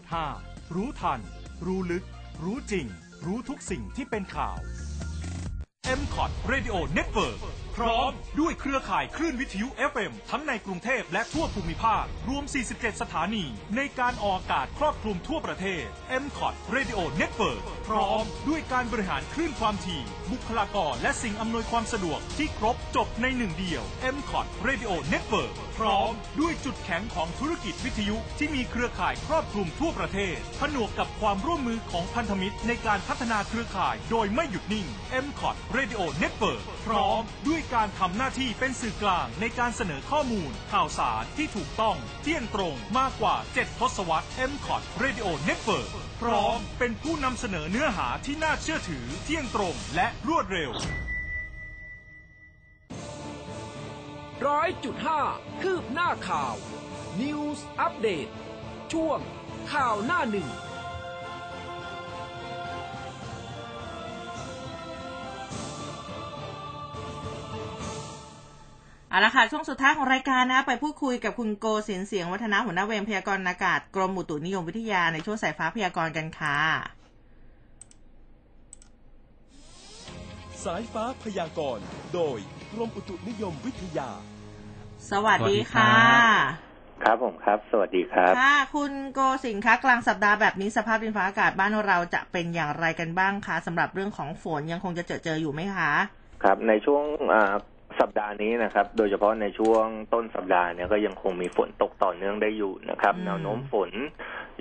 100.5 รู้ทัน รู้ลึก รู้จริง รู้ทุกสิ่งที่เป็นข่าว m c o t Radio Network พร้อมด้วยเครือข่ายคลื่นวิทยุ FM ทั้งในกรุงเทพและทั่วภูมิภาค รวม 47 สถานี ในการออกอากาศครอบคลุมทั่วประเทศ m c o t Radio Network พร้อมด้วยการบริหารคลื่นความถี่ บุคลากรและสิ่งอำนวยความสะดวกที่ครบจบในหนึ่งเดียว m c o t Radio Network พร้อมด้วยจุดแข็งของธุรกิจวิทยุที่มีเครือข่ายครอบคลุมทั่วประเทศ ผนวกกับความร่วมมือของพันธมิตรในการพัฒนาเครือข่ายโดยไม่หยุดนิ่ง m c o t Radio Network พร้อมด้วยการทำหน้าที่เป็นสื่อกลางในการเสนอข้อมูล ข่าวสารที่ถูกต้อง เที่ยงตรงมากกว่า 7 ทศวรรษ m c o t Radio Network พร้อมเป็นผู้นำเสนอเนื้อหาที่น่าเชื่อถือ เที่ยงตรงและรวดเร็ว
ร้อยจุดห้าคืบหน้าข่าว News อัปเดตช่วงข่าวหน้าหนึ่ง
เอาละค่ะ ช่วงสุดท้ายของรายการนะคะไปพูดคุยกับคุณโกศินเสียงวัฒนาหัวหน้าเวรพยากรณ์อากาศกรมอุตุนิยมวิทยาในช่วงสายฟ้าพยากรณ์กันค่ะ
สายฟ้าพยากรณ์โดยกรมอุตุนิยมวิทยา
สวัสดีค่ะ
ครับผมครับ สวัสดีครับ
ค่ะคุณโกสินคะกลางสัปดาห์แบบนี้สภาพดินฟ้าอากาศบ้านเราจะเป็นอย่างไรกันบ้างคะสำหรับเรื่องของฝนยังคงจะเจอเจออยู่ไหมคะ
ครับในช่วงอ่า สัปดาห์นี้นะครับ โดยเฉพาะในช่วงต้นสัปดาห์เนี่ยก็ยังคงมีฝนตกต่อเนื่องได้อยู่นะครับ
อืม
แนวโน้มฝน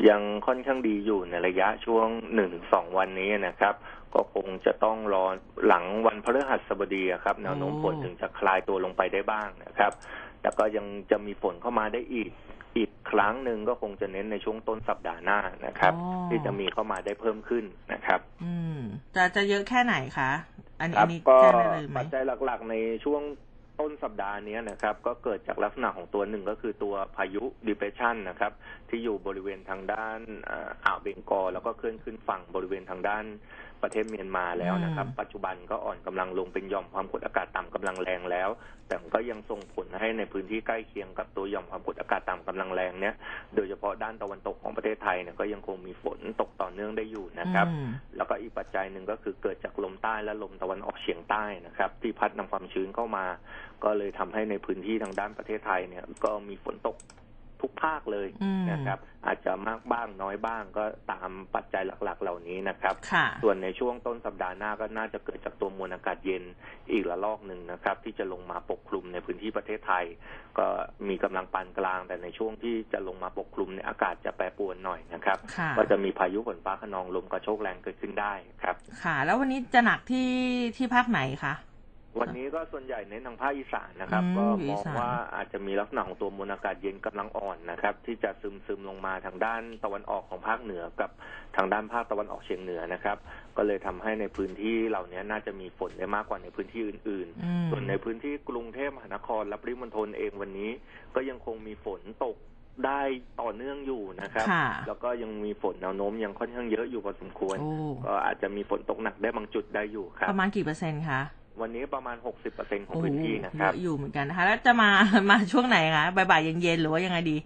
ยังค่อนข้างดีอยู่ในระยะช่วงหนึ่งถึงสองวันนี้นะครับ ก็คงจะต้องรอหลังวันพฤหัสบดีอะครับ แนวโน้มฝนถึงจะคลายตัวลงไปได้บ้างนะครับแต่ก็ยังจะมีฝนเข้ามาได้อีกอีกครั้งหนึ่งก็คงจะเน้นในช่วงต้นสัปดาห์หน้านะครับ
อ๋อ
ที่จะมีเข้ามาได้เพิ่มขึ้นนะครับ
อืมจะจะเยอะแค่ไหนคะ อัน
ค
อั
รั
น
บ
นี้
ก็
แจ้งได้เลยไหม
ปัจจัยหลักๆ ในช่วงต้นสัปดาห์นี้นะครับ ก็เกิดจากลักษณะของตัวหนึ่งก็คือตัวพายุ depression นะครับ ที่อยู่บริเวณทางด้านอ่าอ่าวเบงกอลแล้วก็เคลื่อนขึ้นฝั่งบริเวณทางด้าน ประเทศเมียนมาแล้วนะครับ ปัจจุบันก็อ่อนกำลังลงเป็นหย่อมความกดอากาศต่ำกำลังแรงแล้ว แต่มันก็ยังส่งผลให้ในพื้นที่ใกล้เคียงกับตัวหย่อมความกดอากาศต่ำกำลังแรงเนี้ยโดยเฉพาะด้านตะวันตกของประเทศไทยเนี่ยก็ยังคงมีฝนตกต่อเนื่องได้อยู่นะครับ
อืม
แล้วก็อีกปัจจัยหนึ่งก็คือเกิดจากลมใต้และลมตะวันออกเฉียงใต้นะครับ ที่พัดนำความชื้นเข้ามา ก็เลยทำให้ในพื้นที่ทางด้านประเทศไทยเนี่ยก็มีฝนตก ทุกภาคเลย
อืม
นะครับ อาจจะมากบ้างน้อยบ้างก็ตามปัจจัยหลักๆ เหล่านี้นะครับ
ค่ะ
ส่วนในช่วงต้นสัปดาห์หน้าก็น่าจะเกิดจากตัวมวลอากาศเย็นอีกระลอกหนึ่งนะครับ ที่จะลงมาปกคลุมในพื้นที่ประเทศไทย ก็มีกำลังปานกลาง แต่ในช่วงที่จะลงมาปกคลุมเนี่ยอากาศจะแปรปรวนหน่อยนะครับ
ค่ะ
ก็จะมีพายุฝนฟ้าขนองลมกระโชกแรงเกิดขึ้นได้ครับ
ค่ะ แล้ววันนี้จะหนักที่ที่ภาคไหนคะ
วันนี้ก็ส่วนใหญ่เน้นทางภาคอีสานนะครับ
อืม
ก็
อี
มอง
สาน
ว่าอาจจะมีลักษณะของตัวมวลอากาศเย็นกำลังอ่อนนะครับ ที่จะซึมซึมๆลงมาทางด้านตะวันออกของภาคเหนือกับทางด้านภาคตะวันออกเฉียงเหนือนะครับ ก็เลยทำให้ในพื้นที่เหล่านี้น่าจะมีฝนได้มากกว่าในพื้นที่อื่นๆ
อืม
ส่วนในพื้นที่กรุงเทพมหานครและปริมณฑลเองวันนี้ ก็ยังคงมีฝนตกได้ต่อเนื่องอยู่นะครับ
ค่ะ
แล้วก็ยังมีฝนแนวโน้มยังค่อนข้างเยอะอยู่พอสมควร
โอ้
ก็อาจจะมีฝนตกหนักได้บางจุดได้อยู่ครั
ป
บ
ระมาณกี่เปอร์เซ็นต์คะ
วันนี้ประมาณ60%ของ
โอ้
พื้นที่นะครั
เย
บ
อะอยู่เหมือนกันนะคะ แล้วจะมามาช่วงไหนคะบ่ายๆเย็นๆหรือว่ายังไงดี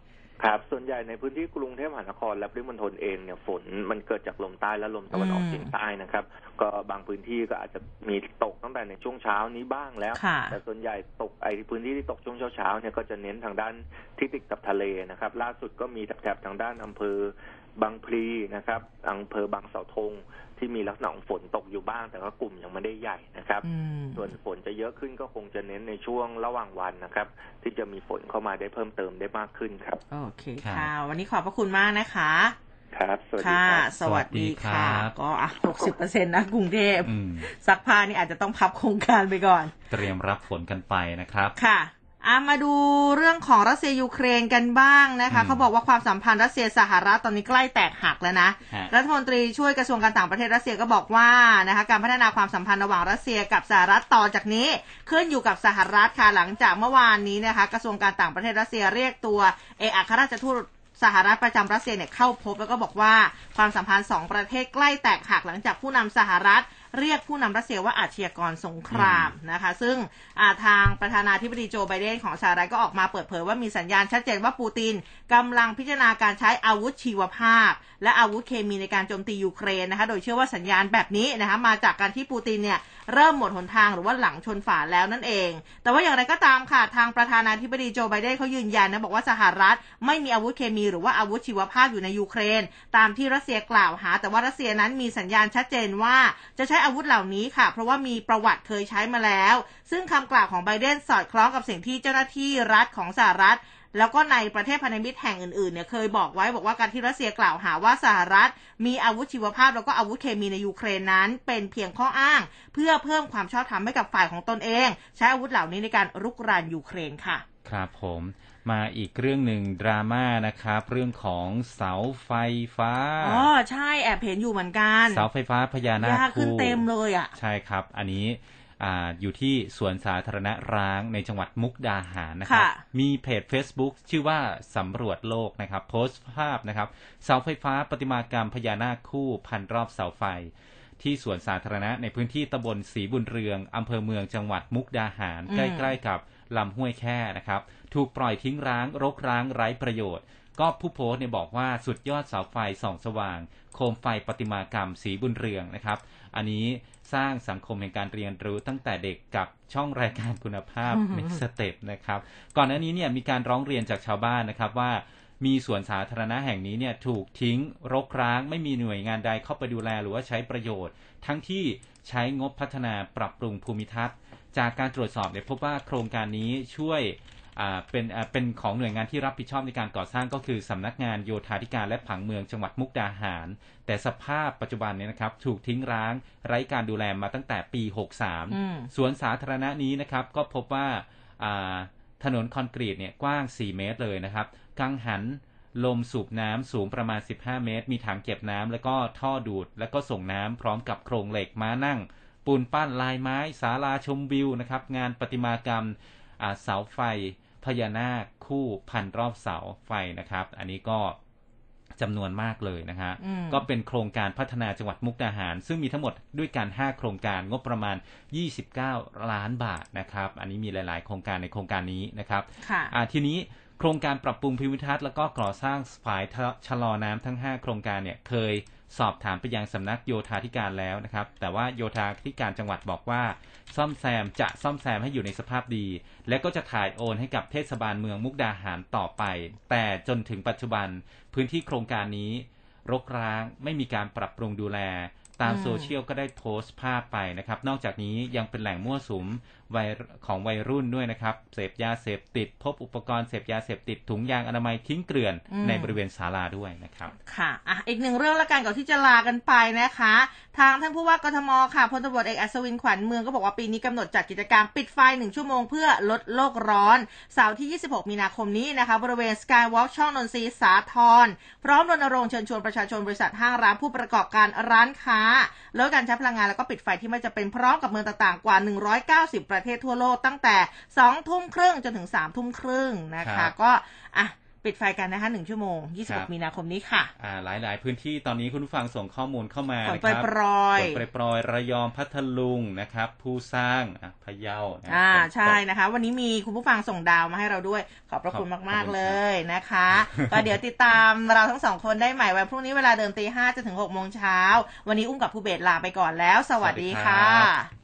ครับ ส่วนใหญ่ในพื้นที่กรุงเทพมหานครและปริมณฑลเองเนี่ยฝนมันเกิดจากลมใต้และลมตะวันออก
อืม
เฉียงใต้นะครับ ก็บางพื้นที่ก็อาจจะมีตกตั้งแต่ในช่วงเช้านี้บ้างแล้ว
ค่ะ
แต่ส่วนใหญ่ตกไอ้พื้นที่ที่ตกช่วงเช้าๆเนี่ยก็จะเน้นทางด้านที่ติดกับทะเลนะครับ ล่าสุดก็มีแถบๆทางด้านอำเภอบางพลีนะครับอำเภอบางเสาธงที่มีลักษณะของฝนตกอยู่บ้าง แต่ว่ากลุ่มยังไม่ได้ใหญ่นะครับ
อืม
ส่วนฝนจะเยอะขึ้นก็คงจะเน้นในช่วงระหว่างวันนะครับ ที่จะมีฝนเข้ามาได้เพิ่มเติมได้มากขึ้นครับ
โอเค
ครับ
ค่ะ วันนี้ขอบพระคุณมากนะคะ
ครับสวัสดี
ค่ะ
ครับ
สวัสดีค่ะ
สวัสดีครับ
ก็อะหกสิบเปอร์เซ็นต์นะกรุงเทพ
อืม
ซักผ้านี่อาจจะต้องพับโครงการไปก่อน
เตรียมรับฝนกันไปนะครับ
ค่ะ อามาดูเรื่องของรัสเซียยูเครนกันบ้างนะคะ
อืม
เขาบอกว่าความสัมพันธ์รัสเซียสหรัฐตอนนี้ใกล้แตกหักแล้วนะ
ฮะ
รัฐมนตรีช่วยกระทรวงการต่างประเทศรัสเซียก็บอกว่านะคะการพัฒนาความสัมพันธ์ระหว่างรัสเซียกับสหรัฐต่อจากนี้ ขึ้นอยู่กับสหรัฐค่ะหลังจากเมื่อวานนี้นะคะ กระทรวงการต่างประเทศรัสเซียเรียกตัวเอกอัครราชทูตสหรัฐประจำรัสเซียเนี่ยเข้าพบแล้วก็บอกว่าความสัมพันธ์สองประเทศใกล้แตกหักหลังจากผู้นำสหรัฐ เรียกผู้นำรัสเซียว่าอาชญากรสงครามนะคะ ซึ่งาทางประธานาธิบดีโจไบเดนของสหรัฐก็ออกมาเปิดเผยว่ามีสัญญาณชัดเจนว่าปูตินกำลังพิจารณาการใช้อาวุธชีวภาพ และอาวุธเคมีในการโจมตียูเครนนะคะ โดยเชื่อว่าสัญญาณแบบนี้นะคะมาจากการที่ปูตินเนี่ยเริ่มหมดหนทางหรือว่าหลังชนฝาแล้วนั่นเอง แต่ว่าอย่างไรก็ตามค่ะ ทางประธานาธิบดีโจไบเดนเขายืนยันนะ บอกว่าสหรัฐไม่มีอาวุธเคมีหรือว่าอาวุธชีวภาพอยู่ในยูเครน ตามที่รัสเซียกล่าวหา แต่ว่ารัสเซียนั้นมีสัญญาณชัดเจนว่าจะใช้อาวุธเหล่านี้ค่ะ เพราะว่ามีประวัติเคยใช้มาแล้ว ซึ่งคำกล่าวของไบเดนสอดคล้องกับสิ่งที่เจ้าหน้าที่รัฐของสหรัฐ แล้วก็ในประเทศพันธมิตรแห่งอื่นๆเนี่ยเคยบอกไว้บอกว่าการที่รัสเซียกล่าวหาว่าสหรัฐ มีอาวุธชีวภาพแล้วก็อาวุธเคมีในยูเครนนั้น เป็นเพียงข้ออ้าง เพื่อเพิ่มความชอบธรรมให้กับฝ่ายของตนเอง ใช้อาวุธเหล่านี้ในการรุกรานยูเครนค่ะ
ครับผม มาอีกเรื่องหนึ่งดราม่านะครับ เรื่องของเสาไฟฟ้า
อ๋อใช่แอบเห็นอยู่เหมือนกัน
เสาไฟฟ้าพญานาค
ยากขึ้น
คู่
เต็มเลยอะ
ใช่ครับ อันนี้อ่าอยู่ที่สวนสาธารณะร้างในจังหวัดมุกดาหารนะครับ
ค่ะ
มีเพจ Facebook ชื่อว่าสำรวจโลกนะครับ โพสต์ภาพนะครับ เสาไฟฟ้าประติมากรรมพญานาคคู่พันรอบเสาไฟที่สวนสาธารณะในพื้นที่ตำบลศรีบุญเรือง อำเภอเมืองจังหวัดมุกดาหาร
อืม
ใกล้ ๆ กับ ลำห้วยแค่นะครับ ถูกปล่อยทิ้งร้างรกร้างไร้ประโยชน์ ก็ผู้โพสต์เนี่ยบอกว่าสุดยอดเสาไฟส่องสว่าง โคมไฟประติมากรรมสีบุญเรืองนะครับ อันนี้สร้างสังคมแห่งการเรียนรู้ตั้งแต่เด็กกับช่องรายการคุณภาพ Next Step นะครับ ก่อนหน้านี้เนี่ยมีการร้องเรียนจากชาวบ้านนะครับว่ามีสวนสาธารณะแห่งนี้เนี่ยถูกทิ้งรกร้าง ไม่มีหน่วยงานใดเข้าไปดูแลหรือว่าใช้ประโยชน์ ทั้งที่ใช้งบพัฒนาปรับปรุงภูมิทัศน์ จากการตรวจสอบเนี่ยพบว่าโครงการนี้ช่วยอ่าเป็นอ่าเป็นของหน่วยงานที่รับผิดชอบในการก่อสร้างก็คือสำนักงานโยธาธิการและผังเมืองจังหวัดมุกดาหาร แต่สภาพปัจจุบันเนี่ยนะครับถูกทิ้งร้าง ไร้การดูแลมาตั้งแต่ปี
อืม
63 สวนสาธารณะนี้นะครับก็พบว่าอ่าถนนคอนกรีตเนี่ยกว้าง 4 เมตรเลยนะครับกังหันลมสูบน้ำสูงประมาณ 15 เมตร มีถังเก็บน้ำแล้วก็ท่อดูด แล้วก็ส่งน้ำพร้อมกับโครงเหล็กม้านั่ง ปูนปั้นลายไม้ศาลาชมวิวนะครับ งานประติมากรรมอ่าเสาไฟพญานาคคู่พันรอบเสาไฟนะครับ อันนี้ก็จำนวนมากเลยนะฮะ
อืม
ก็เป็นโครงการพัฒนาจังหวัดมุกดาหาร ซึ่งมีทั้งหมดด้วยกัน 5 โครงการงบประมาณ 29 ล้านบาทนะครับ อันนี้มีหลาย ๆ โครงการในโครงการนี้นะครับ
ค่ะ
อ่าทีนี้โครงการปรับปรุงภูมิทัศน์แล้วก็ก่อสร้างฝายชะลอน้ำทั้ง 5 โครงการเนี่ยเคย สอบถามไปยังสำนักโยธาธิการแล้วนะครับ แต่ว่าโยธาธิการจังหวัดบอกว่า ซ่อมแซมจะซ่อมแซมให้อยู่ในสภาพดี และก็จะถ่ายโอนให้กับเทศบาลเมืองมุกดาหารต่อไป แต่จนถึงปัจจุบันพื้นที่โครงการนี้ รกร้างไม่มีการปรับปรุงดูแล ตาม
อืม
โซเชียลก็ได้โพสต์ภาพไปนะครับ นอกจากนี้ยังเป็นแหล่งมั่วสุมวัยของวัยรุ่นด้วยนะครับ เสพยาเสพติด พบอุปกรณ์เสพยาเสพติดถุงยางอนามัยทิ้งเกลื่อน
อืม
ในบริเวณศาลาด้วยนะครับ
ค่ะอะอีกหนึ่งเรื่องละกันก่อนที่จะลากันไปนะคะ ทางท่านผู้ว่ากทมค่ะพลตำรวจเอกอัศวินขวัญเมืองก็บอกว่าปีนี้กำหนดจัดกิจกรรมปิดไฟหนึ่งชั่วโมงเพื่อลดโลกร้อนเสาร์ที่ 26 มีนาคมนี้นะคะบริเวณสกายวอล์กช่องนนทรีสาทรพร้อมรณรงค์เชิญชวนประชาชนบริษัทห้างร้านผู้ประกอบการร้านค้าลดการใช้พลังงานแล้วก็ปิดไฟที่ไม่จะเป็นพร้อมกับเมืองต่างๆกว่า 190ประเทศทั่วโลกตั้งแต่2ทุ่มครึ่งจนถึง3ทุ่มครึ่งนะ
ครั
คะ
บ
ก็อะปิดไฟกันนะคะ1ชั่วโมง
ครับ
26 มีนาคมนี้ค่ะ
อ่า หลายๆพื้นที่ตอนนี้คุณผู้ฟังส่งข้อมูลเข้ามา
ฝน
นะครั
ปล่อยๆ
ฝนปล่อยๆระยองพัทลุงนะครับ ผู้สร้างอะพะเยานะ
อ่า
ฝนตก
ใช่นะคะ วันนี้มีคุณผู้ฟังส่งดาวมาให้เราด้วย ขอบพระคุณ
ขอบ
มาก
ขอบคุณ
ๆเลยนะคะ ก็เดี๋ยวติดตามเราทั้งสองคนได้ใหม่วันพรุ่งนี้เวลาเดิมตีห้าจนถึงหกโมงเช้า วันนี้อุ้มกับผู้เบสลาไปก่อนแล้ว สวัสดีค่ะ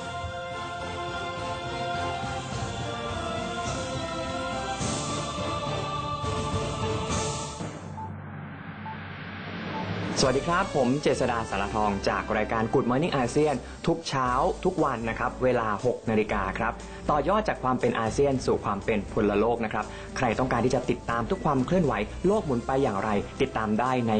สวัสดีครับ ผมเจษดาสารทองจากรายการ Good Morning อาเซียนทุกเช้าทุกวันนะครับ เวลา 6 นาฬิกาครับ ต่อยอดจากความเป็นอาเซียนสู่ความเป็นพลโลกนะครับ ใครต้องการที่จะติดตามทุกความเคลื่อนไหวโลกหมุนไปอย่างไร ติดตามได้ใน